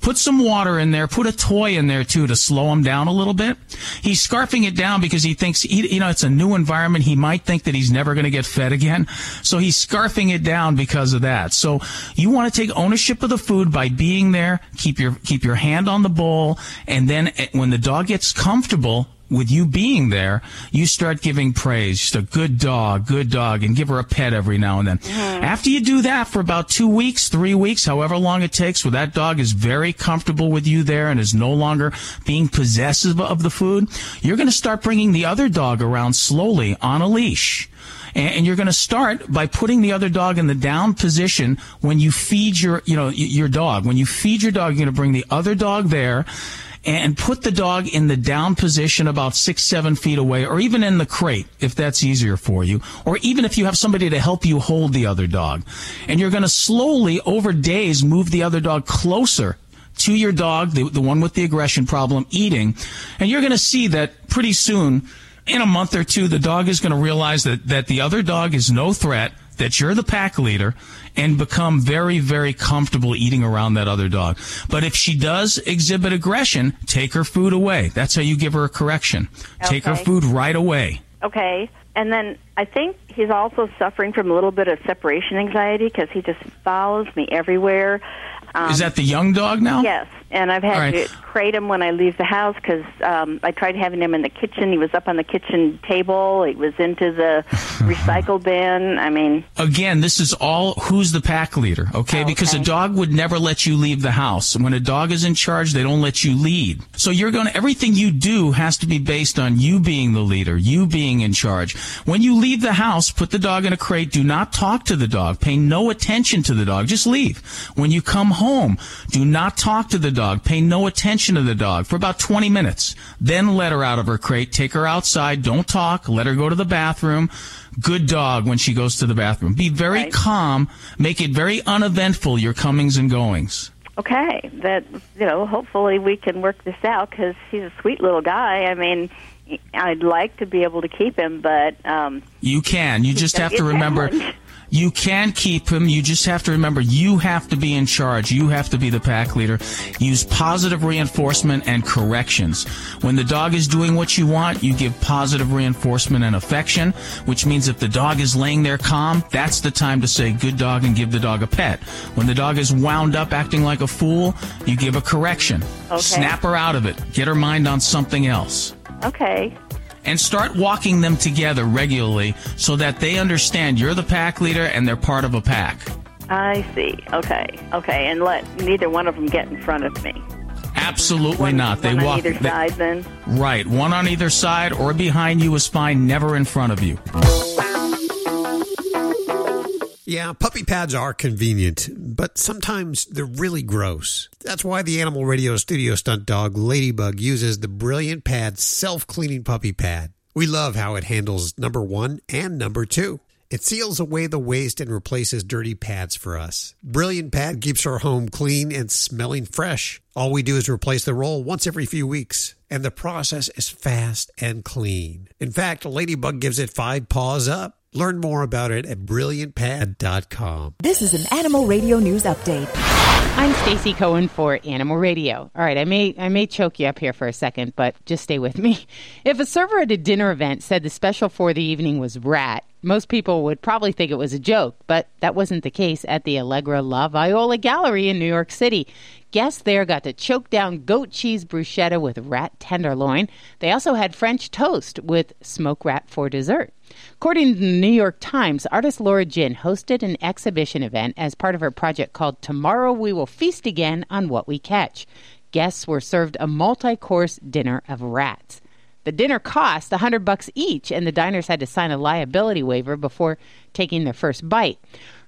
Put some water in there. Put a toy in there too to slow him down a little bit. He's scarfing it down because he thinks, he, you know, it's a new environment. He might think that he's never going to get fed again. So he's scarfing it down because of that. So you want to take ownership of the food by being there. Keep your, keep your hand on the bowl. And then eh, when the dog gets comfortable, with you being there, you start giving praise. Just a good dog, good dog, and give her a pet every now and then. Mm-hmm. After you do that for about two weeks, three weeks, however long it takes, where that dog is very comfortable with you there and is no longer being possessive of the food, you're going to start bringing the other dog around slowly on a leash. And and you're going to start by putting the other dog in the down position when you feed your, you know, your dog. When you feed your dog, you're going to bring the other dog there and put the dog in the down position about six, seven feet away, or even in the crate, if that's easier for you, or even if you have somebody to help you hold the other dog. And you're going to slowly, over days, move the other dog closer to your dog, the, the one with the aggression problem, eating. And you're going to see that pretty soon, in a month or two, the dog is going to realize that, that the other dog is no threat, that you're the pack leader, and become very, very comfortable eating around that other dog. But if she does exhibit aggression, take her food away. That's how you give her a correction. Take her food right away. Okay. And then I think he's also suffering from a little bit of separation anxiety because he just follows me everywhere. Um, is that the young dog now? Yes, and I've had right. to crate him when I leave the house because um, I tried having him in the kitchen. He was up on the kitchen table. He was into the [LAUGHS] recycle bin. I mean, Again, this is all who's the pack leader, okay? Because a dog would never let you leave the house. When a dog is in charge, they don't let you lead. So you're going to, everything you do has to be based on you being the leader, you being in charge. When you leave the house, put the dog in a crate. Do not talk to the dog. Pay no attention to the dog. Just leave. When you come home, do not talk to the dog. Pay no attention to the dog for about 20 minutes. Then let her out of her crate. Take her outside. Don't talk. Let her go to the bathroom. Good dog when she goes to the bathroom. Be very calm. Make it very uneventful, your comings and goings. okay, that you know, hopefully we can work this out because he's a sweet little guy. I mean, I'd like to be able to keep him, but um, You can. You just have to remember. You can keep him. You just have to remember you have to be in charge. You have to be the pack leader. Use positive reinforcement and corrections. When the dog is doing what you want, you give positive reinforcement and affection, which means if the dog is laying there calm, that's the time to say good dog and give the dog a pet. When the dog is wound up acting like a fool, you give a correction. Okay. Snap her out of it. Get her mind on something else. okay. And start walking them together regularly so that they understand you're the pack leader and they're part of a pack. I see. Okay. Okay. And let neither one of them get in front of me. Absolutely One- not. They one on walk either they- side then? Right, one on either side or behind you is fine, never in front of you. Yeah, puppy pads are convenient, but sometimes they're really gross. That's why the Animal Radio studio stunt dog Ladybug uses the Brilliant Pad self cleaning puppy pad. We love how it handles number one and number two. It seals away the waste and replaces dirty pads for us. Brilliant Pad keeps our home clean and smelling fresh. All we do is replace the roll once every few weeks, and the process is fast and clean. In fact, Ladybug gives it five paws up. Learn more about it at brilliantpad.com. This is an Animal Radio News Update. I'm Stacy Cohen for Animal Radio. All right, I may I may choke you up here for a second, but just stay with me. If a server at a dinner event said the special for the evening was rat, most people would probably think it was a joke, but that wasn't the case at the Allegra La Viola Gallery in New York City. Guests there got to choke down goat cheese bruschetta with rat tenderloin. They also had French toast with smoked rat for dessert. According to the New York Times, artist Laura Jin hosted an exhibition event as part of her project called Tomorrow We Will Feast Again on What We Catch. Guests were served a multi course dinner of rats. The dinner cost a hundred bucks each, and the diners had to sign a liability waiver before taking their first bite.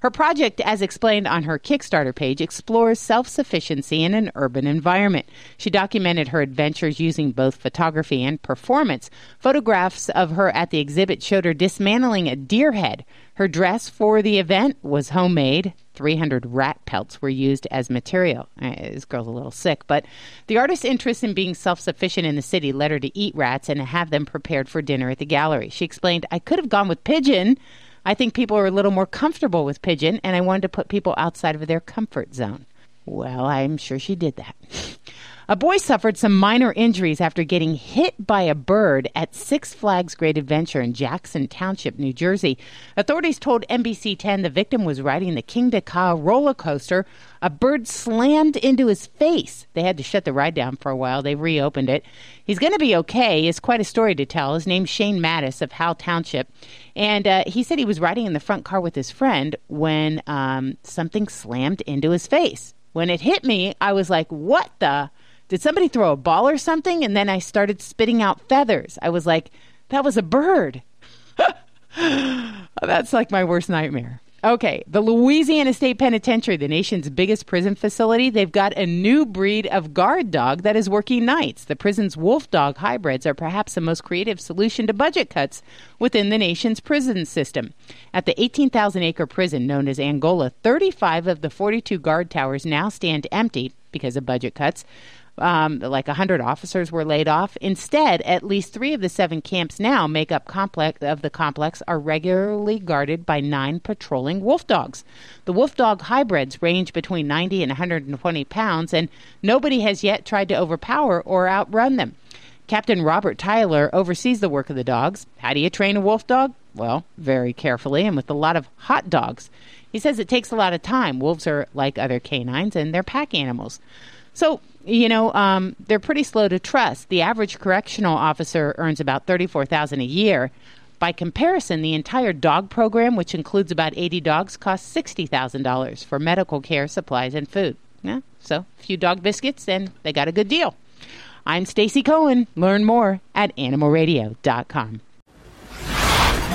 Her project, as explained on her Kickstarter page, explores self sufficiency in an urban environment. She documented her adventures using both photography and performance. Photographs of her at the exhibit showed her dismantling a deer head. Her dress for the event was homemade. 300 rat pelts were used as material. Uh, This girl's a little sick, but the artist's interest in being self sufficient in the city led her to eat rats and have them prepared for dinner at the gallery. She explained, I could have gone with pigeon. I think people are a little more comfortable with pigeon, and I wanted to put people outside of their comfort zone. Well, I'm sure she did that. [LAUGHS] A boy suffered some minor injuries after getting hit by a bird at Six Flags Great Adventure in Jackson Township, New Jersey. Authorities told NBC 10 the victim was riding the Kingda Ka roller coaster. A bird slammed into his face. They had to shut the ride down for a while. They reopened it. He's going to be okay. It's quite a story to tell. His name's Shane Mattis of Howell Township. And uh, he said he was riding in the front car with his friend when um, something slammed into his face. When it hit me, I was like, what the? Did somebody throw a ball or something? And then I started spitting out feathers. I was like, that was a bird. [LAUGHS] That's like my worst nightmare. Okay, the Louisiana State Penitentiary, the nation's biggest prison facility, they've got a new breed of guard dog that is working nights. The prison's wolf dog hybrids are perhaps the most creative solution to budget cuts within the nation's prison system. At the 18,000 acre prison known as Angola, 35 of the 42 guard towers now stand empty because of budget cuts. Um, like 100 officers were laid off. Instead, at least three of the seven camps now make up complex of the complex are regularly guarded by nine patrolling wolf dogs. The wolf dog hybrids range between 90 and 120 pounds, and nobody has yet tried to overpower or outrun them. Captain Robert Tyler oversees the work of the dogs. How do you train a wolf dog? Well, very carefully and with a lot of hot dogs. He says it takes a lot of time. Wolves are like other canines and they're pack animals. So, you know, um, they're pretty slow to trust. The average correctional officer earns about thirty-four thousand a year. By comparison, the entire dog program, which includes about eighty dogs, costs sixty thousand dollars for medical care, supplies, and food. Yeah, so a few dog biscuits, and they got a good deal. I'm Stacy Cohen. Learn more at animalradio.com.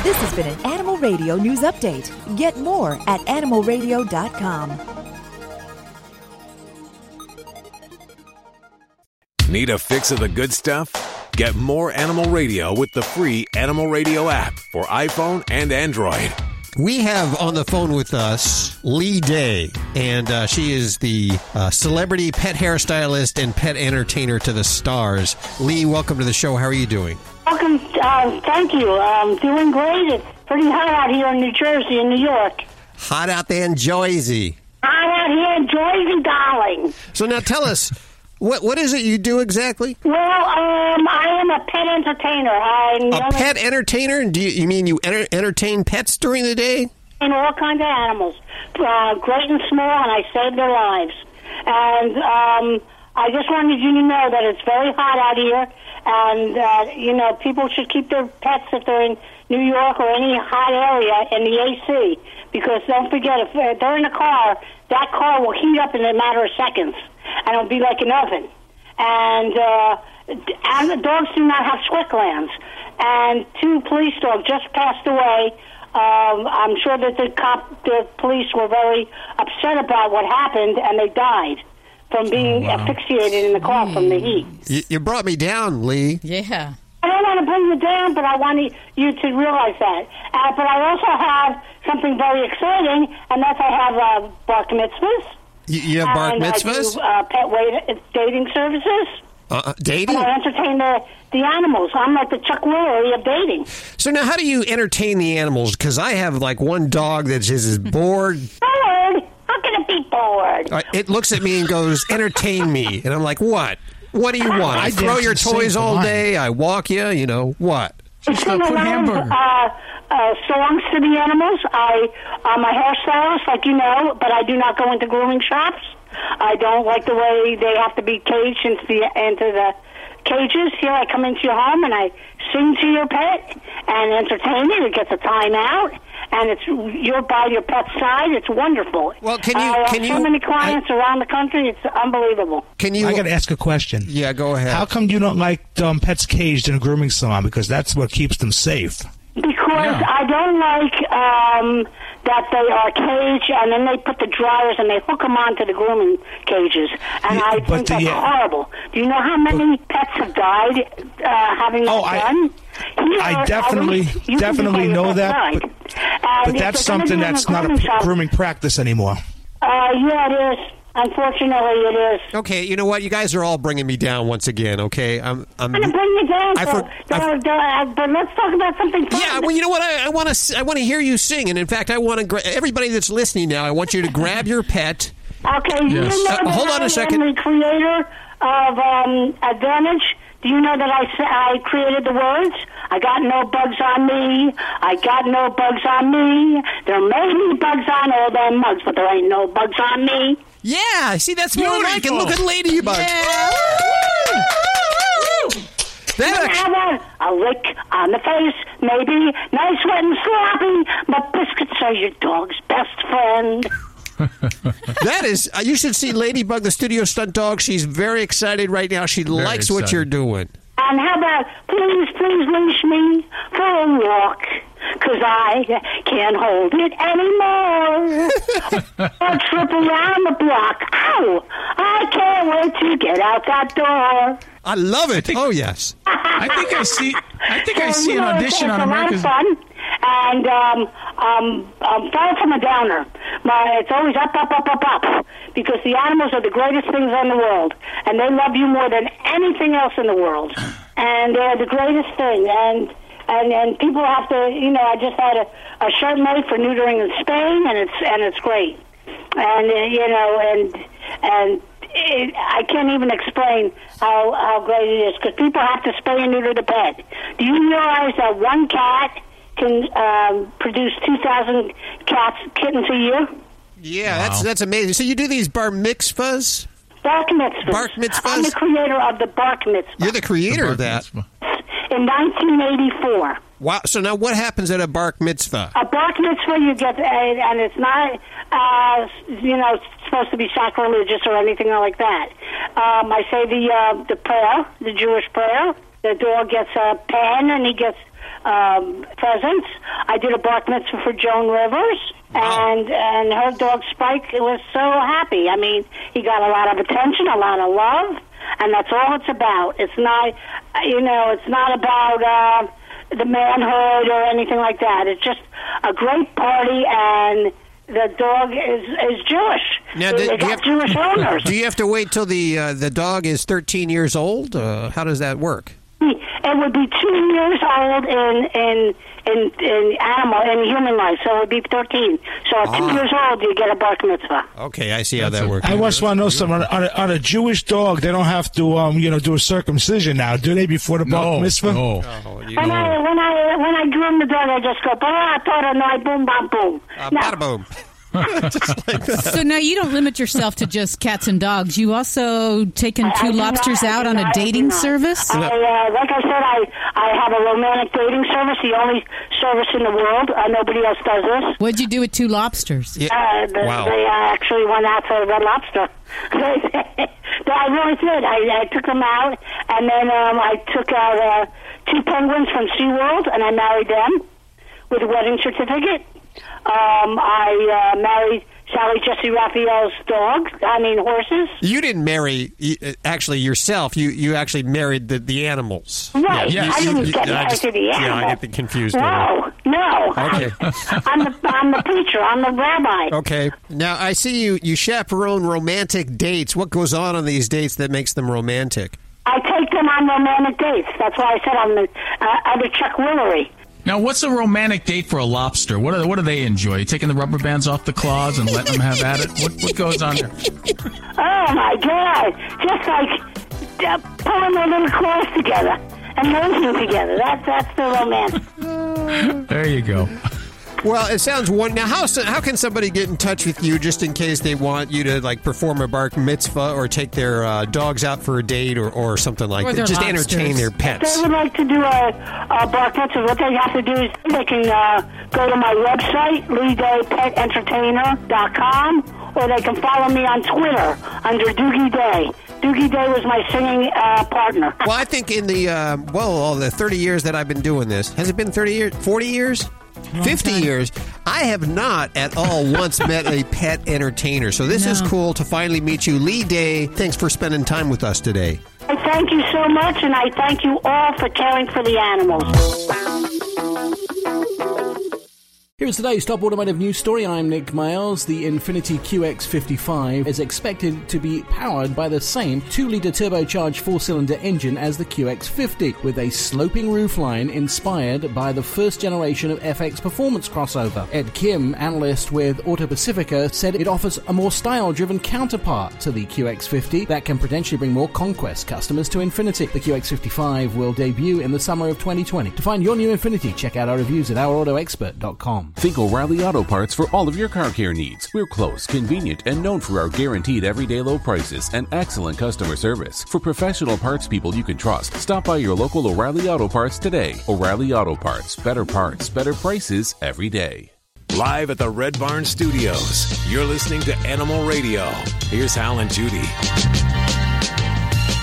This has been an Animal Radio News Update. Get more at animalradio.com. Need a fix of the good stuff? Get more Animal Radio with the free Animal Radio app for iPhone and Android. We have on the phone with us Lee Day, and uh, she is the uh, celebrity pet hairstylist and pet entertainer to the stars. Lee, welcome to the show. How are you doing? Welcome. Uh, thank you. I'm doing great. It's pretty hot out here in New Jersey and New York. Hot out there in Jersey. Hot out here in Jersey, darling. So now tell us, what what is it you do exactly? Well, um, I am a pet entertainer. I'm A pet entertainer? Do you, you mean you enter, entertain pets during the day? in all kinds of animals, uh, great and small, and I save their lives. And um, I just wanted you to know that it's very hot out here, and uh, you know people should keep their pets if they're in New York or any hot area in the AC because don't forget if uh, they're in a car, that car will heat up in a matter of seconds and it'll be like an oven. And uh, and the dogs do not have sweat glands. And two police dogs just passed away. Um, I'm sure that the cop, the police were very upset about what happened, and they died from being asphyxiated in the car from the heat. You, you brought me down, Lee. Yeah. I don't want to bring you down, but I want you to realize that. Uh, but I also have something very exciting, and that's I have uh, bar mitzvahs. You, you have bar and mitzvahs? I do, uh, pet wait- dating services. Uh, dating? And I entertain the, the animals. I'm like the Chuck Woolery of dating. So now, how do you entertain the animals? Because I have like one dog that just is bored. Bored? How can it be bored? Uh, it looks at me and goes, "Entertain me," and I'm like, "What? What do you want? I I throw your toys all mine. day. I walk you. You know what?" It's sing around, uh, uh, songs to the animals. I, I'm a hairstylist, like you know, but I do not go into grooming shops. I don't like the way they have to be caged into the into the cages. Here, I come into your home and I sing to your pet and entertain it. It gets a time out. And it's you're by your pet's side. It's wonderful. Well, can you- I have can so you- many clients around the country. It's unbelievable. Can you? I got to ask a question. Yeah, go ahead. How come you don't like um, pets caged in a grooming salon? Because that's what keeps them safe. Because I don't like um, that they are caged and then they put the dryers and they hook them onto the grooming cages, and I but think the, that's uh, horrible. Do you know how many pets have died uh, having that Oh, I- done? I definitely, definitely know that, but, but that's something do it in that's not a grooming practice anymore. Uh, yeah, it is. Unfortunately, it is. Okay, you know what? You guys are all bringing me down once again. Okay, I'm. I'm. I'm going to bring you down, I so, for- I so, uh, but let's talk about something fun. Yeah, well, you know what? I, I want to. I want to hear you sing, and in fact, I want to. Gra- everybody that's listening now, I want you to grab your pet. Okay, you Yes. know Uh, hold on a I second. am the creator of um, Advantage. Do you know that I created the words? I got no bugs on me. I got no bugs on me. There may be bugs on all them mugs, but there ain't no bugs on me. Yeah, see, that's more like it. Look at Ladybug. Yeah. That have a, a lick on the face, maybe nice, wet, and sloppy, but biscuits are your dog's best friend. [LAUGHS] that is. Uh, you should see Ladybug, the studio stunt dog. She's very excited right now. She likes what you're doing. And how about please, please leash me for a walk? Cause I can't hold it anymore. [LAUGHS] a trip around the block. Ow! I can't wait to get out that door. I love it. oh yes. I think I see. I think I see you an know, it's- audition it's on a lot of America's. fun. And um, um, um, far from a downer. My, it's always up, up, up, up, up. Because the animals are the greatest things in the world, and they love you more than anything else in the world. And they're the greatest thing. And and and people have to, you know, I just had a, a shirt made for neutering in Spain, and it's and it's great. And uh, you know, and and it, I can't even explain how how great it is because people have to spay and neuter the pet. Do you realize that one cat can um, produce two thousand cats kittens a year? Yeah, that's that's amazing. So you do these bar mitzvahs? Bark mitzvahs. Bark mitzvahs? I'm the creator of the bark mitzvah You're the creator of that. in 1984. Wow. So now, what happens at a bark mitzvah? A bark mitzvah, you get, a, and it's not, uh, you know, supposed to be sacrilegious or anything like that. Um, I say the uh, the prayer, the Jewish prayer. The dog gets a pen and he gets um, presents. I did a bark mitzvah for Joan Rivers, and and her dog Spike was so happy. I mean, he got a lot of attention, a lot of love, and that's all it's about. It's not, you know, it's not about. Uh, the manhood or anything like that. It's just a great party, and the dog is is Jewish. Now, do, do you got Jewish [LAUGHS] owners. do you have to wait till the uh, the dog is 13 years old? Uh, how does that work? It would be two years old in in in, in animal in human life, so it would be thirteen. So at two Ah. years old, you get a bar mitzvah. Okay, I see how that works. I just want to know something. On, on, a, on a Jewish dog, they don't have to, um, you know, do a circumcision now, do they? Before the bar mitzvah? No. Oh, When I when I when I groom the dog, I just go bah tora no boom bam boom. Uh, Now, [LAUGHS] bada boom. so now you don't limit yourself to just cats and dogs. You also taken I- I two lobsters not- out on a not- I dating service. I, uh, like I said, I, I have a romantic dating service, the only service in the world. Uh, nobody else does this. What'd you do with two lobsters? Uh, the, Wow. They uh, actually went out for a Red Lobster. [LAUGHS] but I really did. I, I took them out, and then um, I took out uh, two penguins from SeaWorld, and I married them with a wedding certificate. Um, I uh, married Sally Jessy Raphael's dog. I mean horses. You didn't marry uh, actually yourself. You you actually married the, the animals. Right. Yeah, you- I didn't you- get married to the animals. Yeah, I get confused. No, no. Okay. [LAUGHS] I'm the I'm the preacher. I'm the rabbi. Okay. Now I see you you chaperone romantic dates. What goes on on these dates that makes them romantic? I take them on romantic dates. That's why I said I'm the uh, I'm the Chuck Woolery. Now, what's a romantic date for a lobster? What do, what do they enjoy? Taking the rubber bands off the claws and letting them have at it? What, what goes on there? Oh my God! Just like uh, pulling their little claws together and nosing together. That's that's the romance. There you go. Well, it sounds one. Now, how how can somebody get in touch with you just in case they want you to like perform a bar mitzvah or take their uh, dogs out for a date or, or something like Or that? Just lobsters. entertain their If pets. they would like to do a, a bar mitzvah, what they have to do is they can uh, go to my website, LeeDayPetEntertainer.com, or they can follow me on Twitter under Doogie Day. Doogie Day was my singing uh, partner. Well, I think in the uh, well, all the thirty years that I've been doing this, has it been thirty years? Forty years? Fifty years? I have not at all once met a [LAUGHS] pet entertainer. So this is cool to finally meet you, Lee Day. Thanks for spending time with us today. I thank you so much, and I thank you all for caring for the animals. Here's today's top automotive news story. I'm Nick Miles. The Infiniti QX55 is expected to be powered by the same 2 litre turbocharged four cylinder engine as the QX50, with a sloping roofline inspired by the first generation of FX performance crossover. Ed Kim, analyst with AutoPacific, said it offers a more style driven counterpart to the QX50 that can potentially bring more conquest customers to Infiniti. The QX55 will debut in the summer of 2020. To find your new Infiniti, check out our reviews at ourautoexpert.com. Think O'Reilly Auto Parts for all of your car care needs. We're close, convenient, and known for our guaranteed everyday low prices and excellent customer service. For professional parts people you can trust, stop by your local O'Reilly Auto Parts today. O'Reilly Auto Parts. Better parts, better prices every day. Live at the Red Barn Studios, you're listening to Animal Radio. Here's Hal and Judy.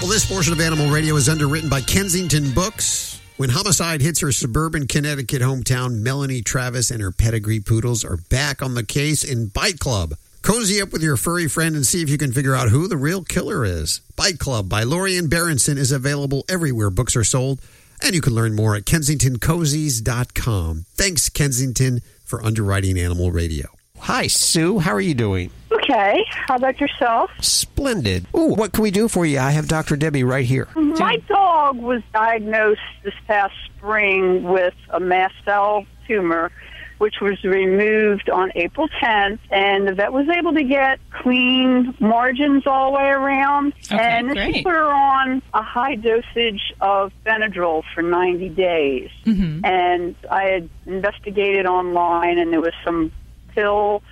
Well, this portion of Animal Radio is underwritten by Kensington Books. When homicide hits her suburban Connecticut hometown, Melanie Travis and her pedigree poodles are back on the case in Bite Club. Cozy up with your furry friend and see if you can figure out who the real killer is. Bite Club by Laurien Berenson is available everywhere books are sold, and you can learn more at kensingtoncozies.com. Thanks, Kensington, for underwriting Animal Radio. Hi, Sue. How are you doing? Okay. How about yourself? Splendid. Ooh, what can we do for you? I have Dr. Debbie right here. My dog was diagnosed this past spring with a mast cell tumor, which was removed on April 10th, and the vet was able to get clean margins all the way around. Okay, and she put her on a high dosage of Benadryl for 90 days. Mm-hmm. And I had investigated online, and there was some pill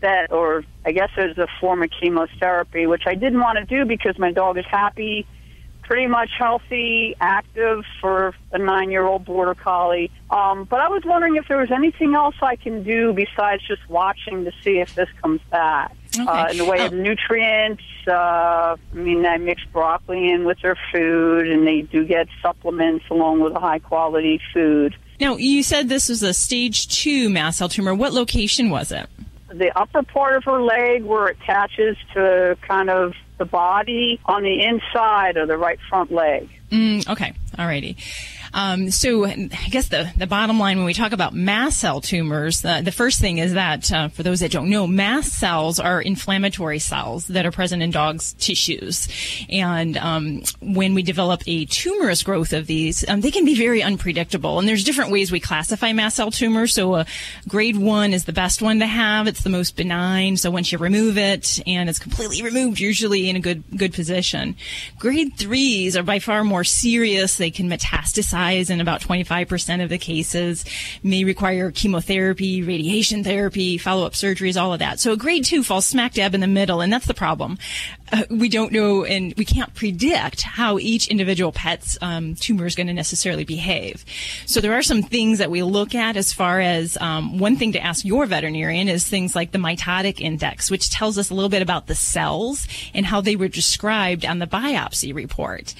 that, or I guess it was a form of chemotherapy, which I didn't want to do because my dog is happy, pretty much healthy, active for a nine-year-old border collie. Um, but I was wondering if there was anything else I can do besides just watching to see if this comes back. Uh, in the way of nutrients, uh, I mean, I mix broccoli in with their food, and they do get supplements along with a high-quality food. Now, you said this was a stage two mast cell tumor. What location was it? the upper part of her leg where it attaches to kind of the body on the inside of the right front leg. Mm, okay, alrighty. Um, so I guess the, the bottom line when we talk about mast cell tumors, uh, the first thing is that uh, for those that don't know, mast cells are inflammatory cells that are present in dogs' tissues, and um, when we develop a tumorous growth of these, um, they can be very unpredictable. And there's different ways we classify mast cell tumors. So uh, grade one is the best one to have; it's the most benign. So once you remove it and it's completely removed, usually in a good good position. Grade threes are by far more serious. They can metastasize dies in about 25% of the cases, may require chemotherapy, radiation therapy, follow-up surgeries, all of that. So a grade two falls smack dab in the middle, and that's the problem. Uh, we don't know and we can't predict how each individual pet's um, tumor is going to necessarily behave. So there are some things that we look at as far as um, one thing to ask your veterinarian is things like the mitotic index, which tells us a little bit about the cells and how they were described on the biopsy report.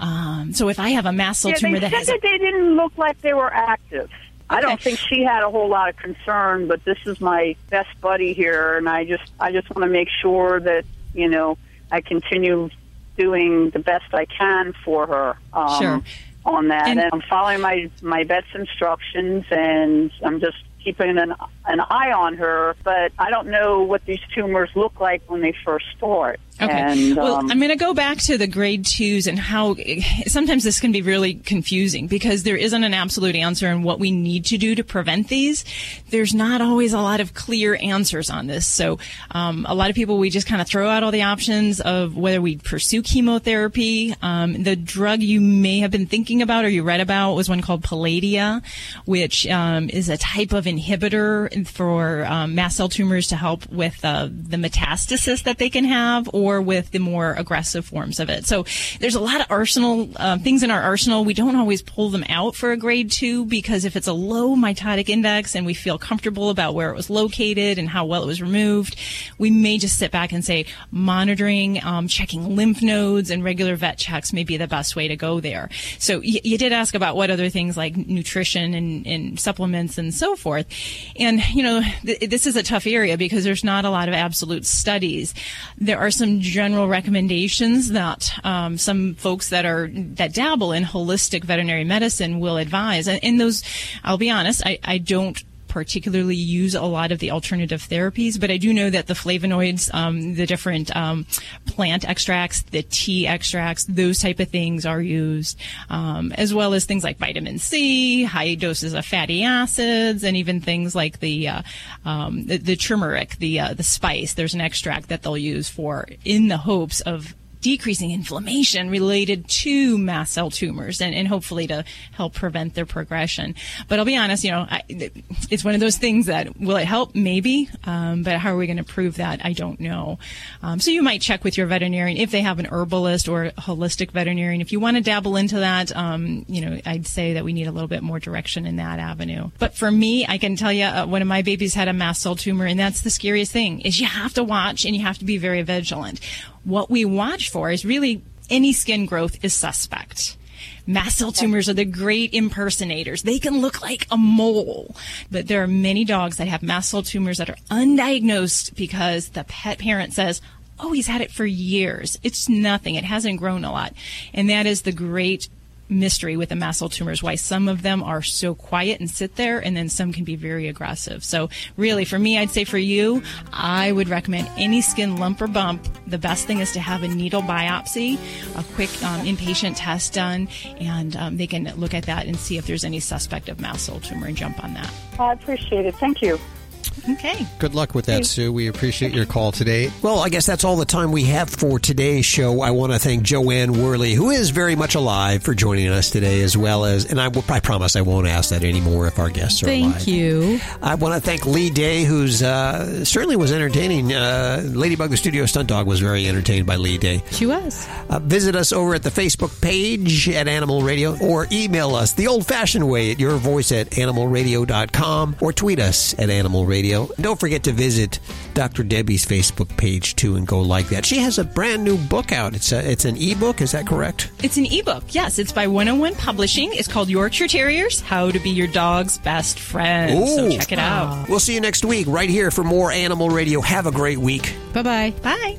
Um, so if I have a mast cell yeah, tumor they that said has that they didn't look like they were active. I don't think she had a whole lot of concern, but this is my best buddy here, and I just I just want to make sure that you know I continue doing the best I can for her. Um, Sure. On that, And- and, I'm following my my vet's instructions, and I'm just keeping an an eye on her. But I don't know what these tumors look like when they first start. Okay. And, well, um, I'm going to go back to the grade twos and how sometimes this can be really confusing because there isn't an absolute answer in what we need to do to prevent these. There's not always a lot of clear answers on this. So, um, a lot of people, we just kind of throw out all the options of whether we pursue chemotherapy. Um, the drug you may have been thinking about or you read about was one called Palladia, which um, is a type of inhibitor for um, mast cell tumors to help with uh, the metastasis that they can have or with the more aggressive forms of it. So there's a lot of arsenal uh, things in our arsenal. We don't always pull them out for a grade two because if it's a low mitotic index and we feel comfortable about where it was located and how well it was removed, we may just sit back and say monitoring, um, checking lymph nodes, and regular vet checks may be the best way to go there. So y- you did ask about what other things like nutrition and, and supplements and so forth. And, you know, th- this is a tough area because there's not a lot of absolute studies. There are some general recommendations that um, some folks that are that dabble in holistic veterinary medicine will advise. And, and those, I'll be honest, I, I don't particularly use a lot of the alternative therapies, but I do know that the flavonoids, um, the different um, plant extracts, the tea extracts, those type of things are used, um, as well as things like vitamin C, high doses of fatty acids, and even things like the uh, um, the, the turmeric, the uh, the spice. There's an extract that they'll use for in the hopes of decreasing inflammation related to mast cell tumors and, and hopefully to help prevent their progression. But I'll be honest, you know, I, it's one of those things that will it help? Maybe. Um, but how are we going to prove that? I don't know. Um, so you might check with your veterinarian if they have an herbalist or holistic veterinarian. If you want to dabble into that, um, you know, I'd say that we need a little bit more direction in that avenue. But for me, I can tell you, uh, one of my babies had a mast cell tumor, and that's the scariest thing is you have to watch and you have to be very vigilant. What we watch for is really any skin growth is suspect. Mast cell tumors are the great impersonators. They can look like a mole, but there are many dogs that have mast cell tumors that are undiagnosed because the pet parent says, Oh, he's had it for years. It's nothing. It hasn't grown a lot. And that is the great mystery with the mast cell tumors why some of them are so quiet and sit there and then some can be very aggressive so really for me i'd say for you i would recommend any skin lump or bump the best thing is to have a needle biopsy a quick um, inpatient test done and um, they can look at that and see if there's any suspect of mast cell tumor and jump on that I appreciate it. Thank you. Okay Good luck with that, Sue. We appreciate your call today. Well, I guess that's all the time we have for today's show. I want to thank Jo Anne Worley, who is very much alive, for joining us today, as well as, and I, will, I promise I won't ask that anymore if our guests are Thank alive. Thank you. I want to thank Lee Day, who's uh, certainly was entertaining. Uh, Ladybug the Studio Stunt Dog was very entertained by Lee Day. She was. Uh, visit us over at the Facebook page at Animal Radio or email us the old fashioned way at your voice at animalradio.com or tweet us at Animal Radio. Don't forget to visit Dr. Debbie's Facebook page too and go like that. She has a brand new book out. It's a, it's an ebook, is that correct? It's an ebook. Yes, it's by 101 Publishing. It's called Yorkshire Terriers: How to Be Your Dog's Best Friend. So Ooh. check it out. We'll see you next week right here for more Animal Radio. Have a great week. Bye bye bye.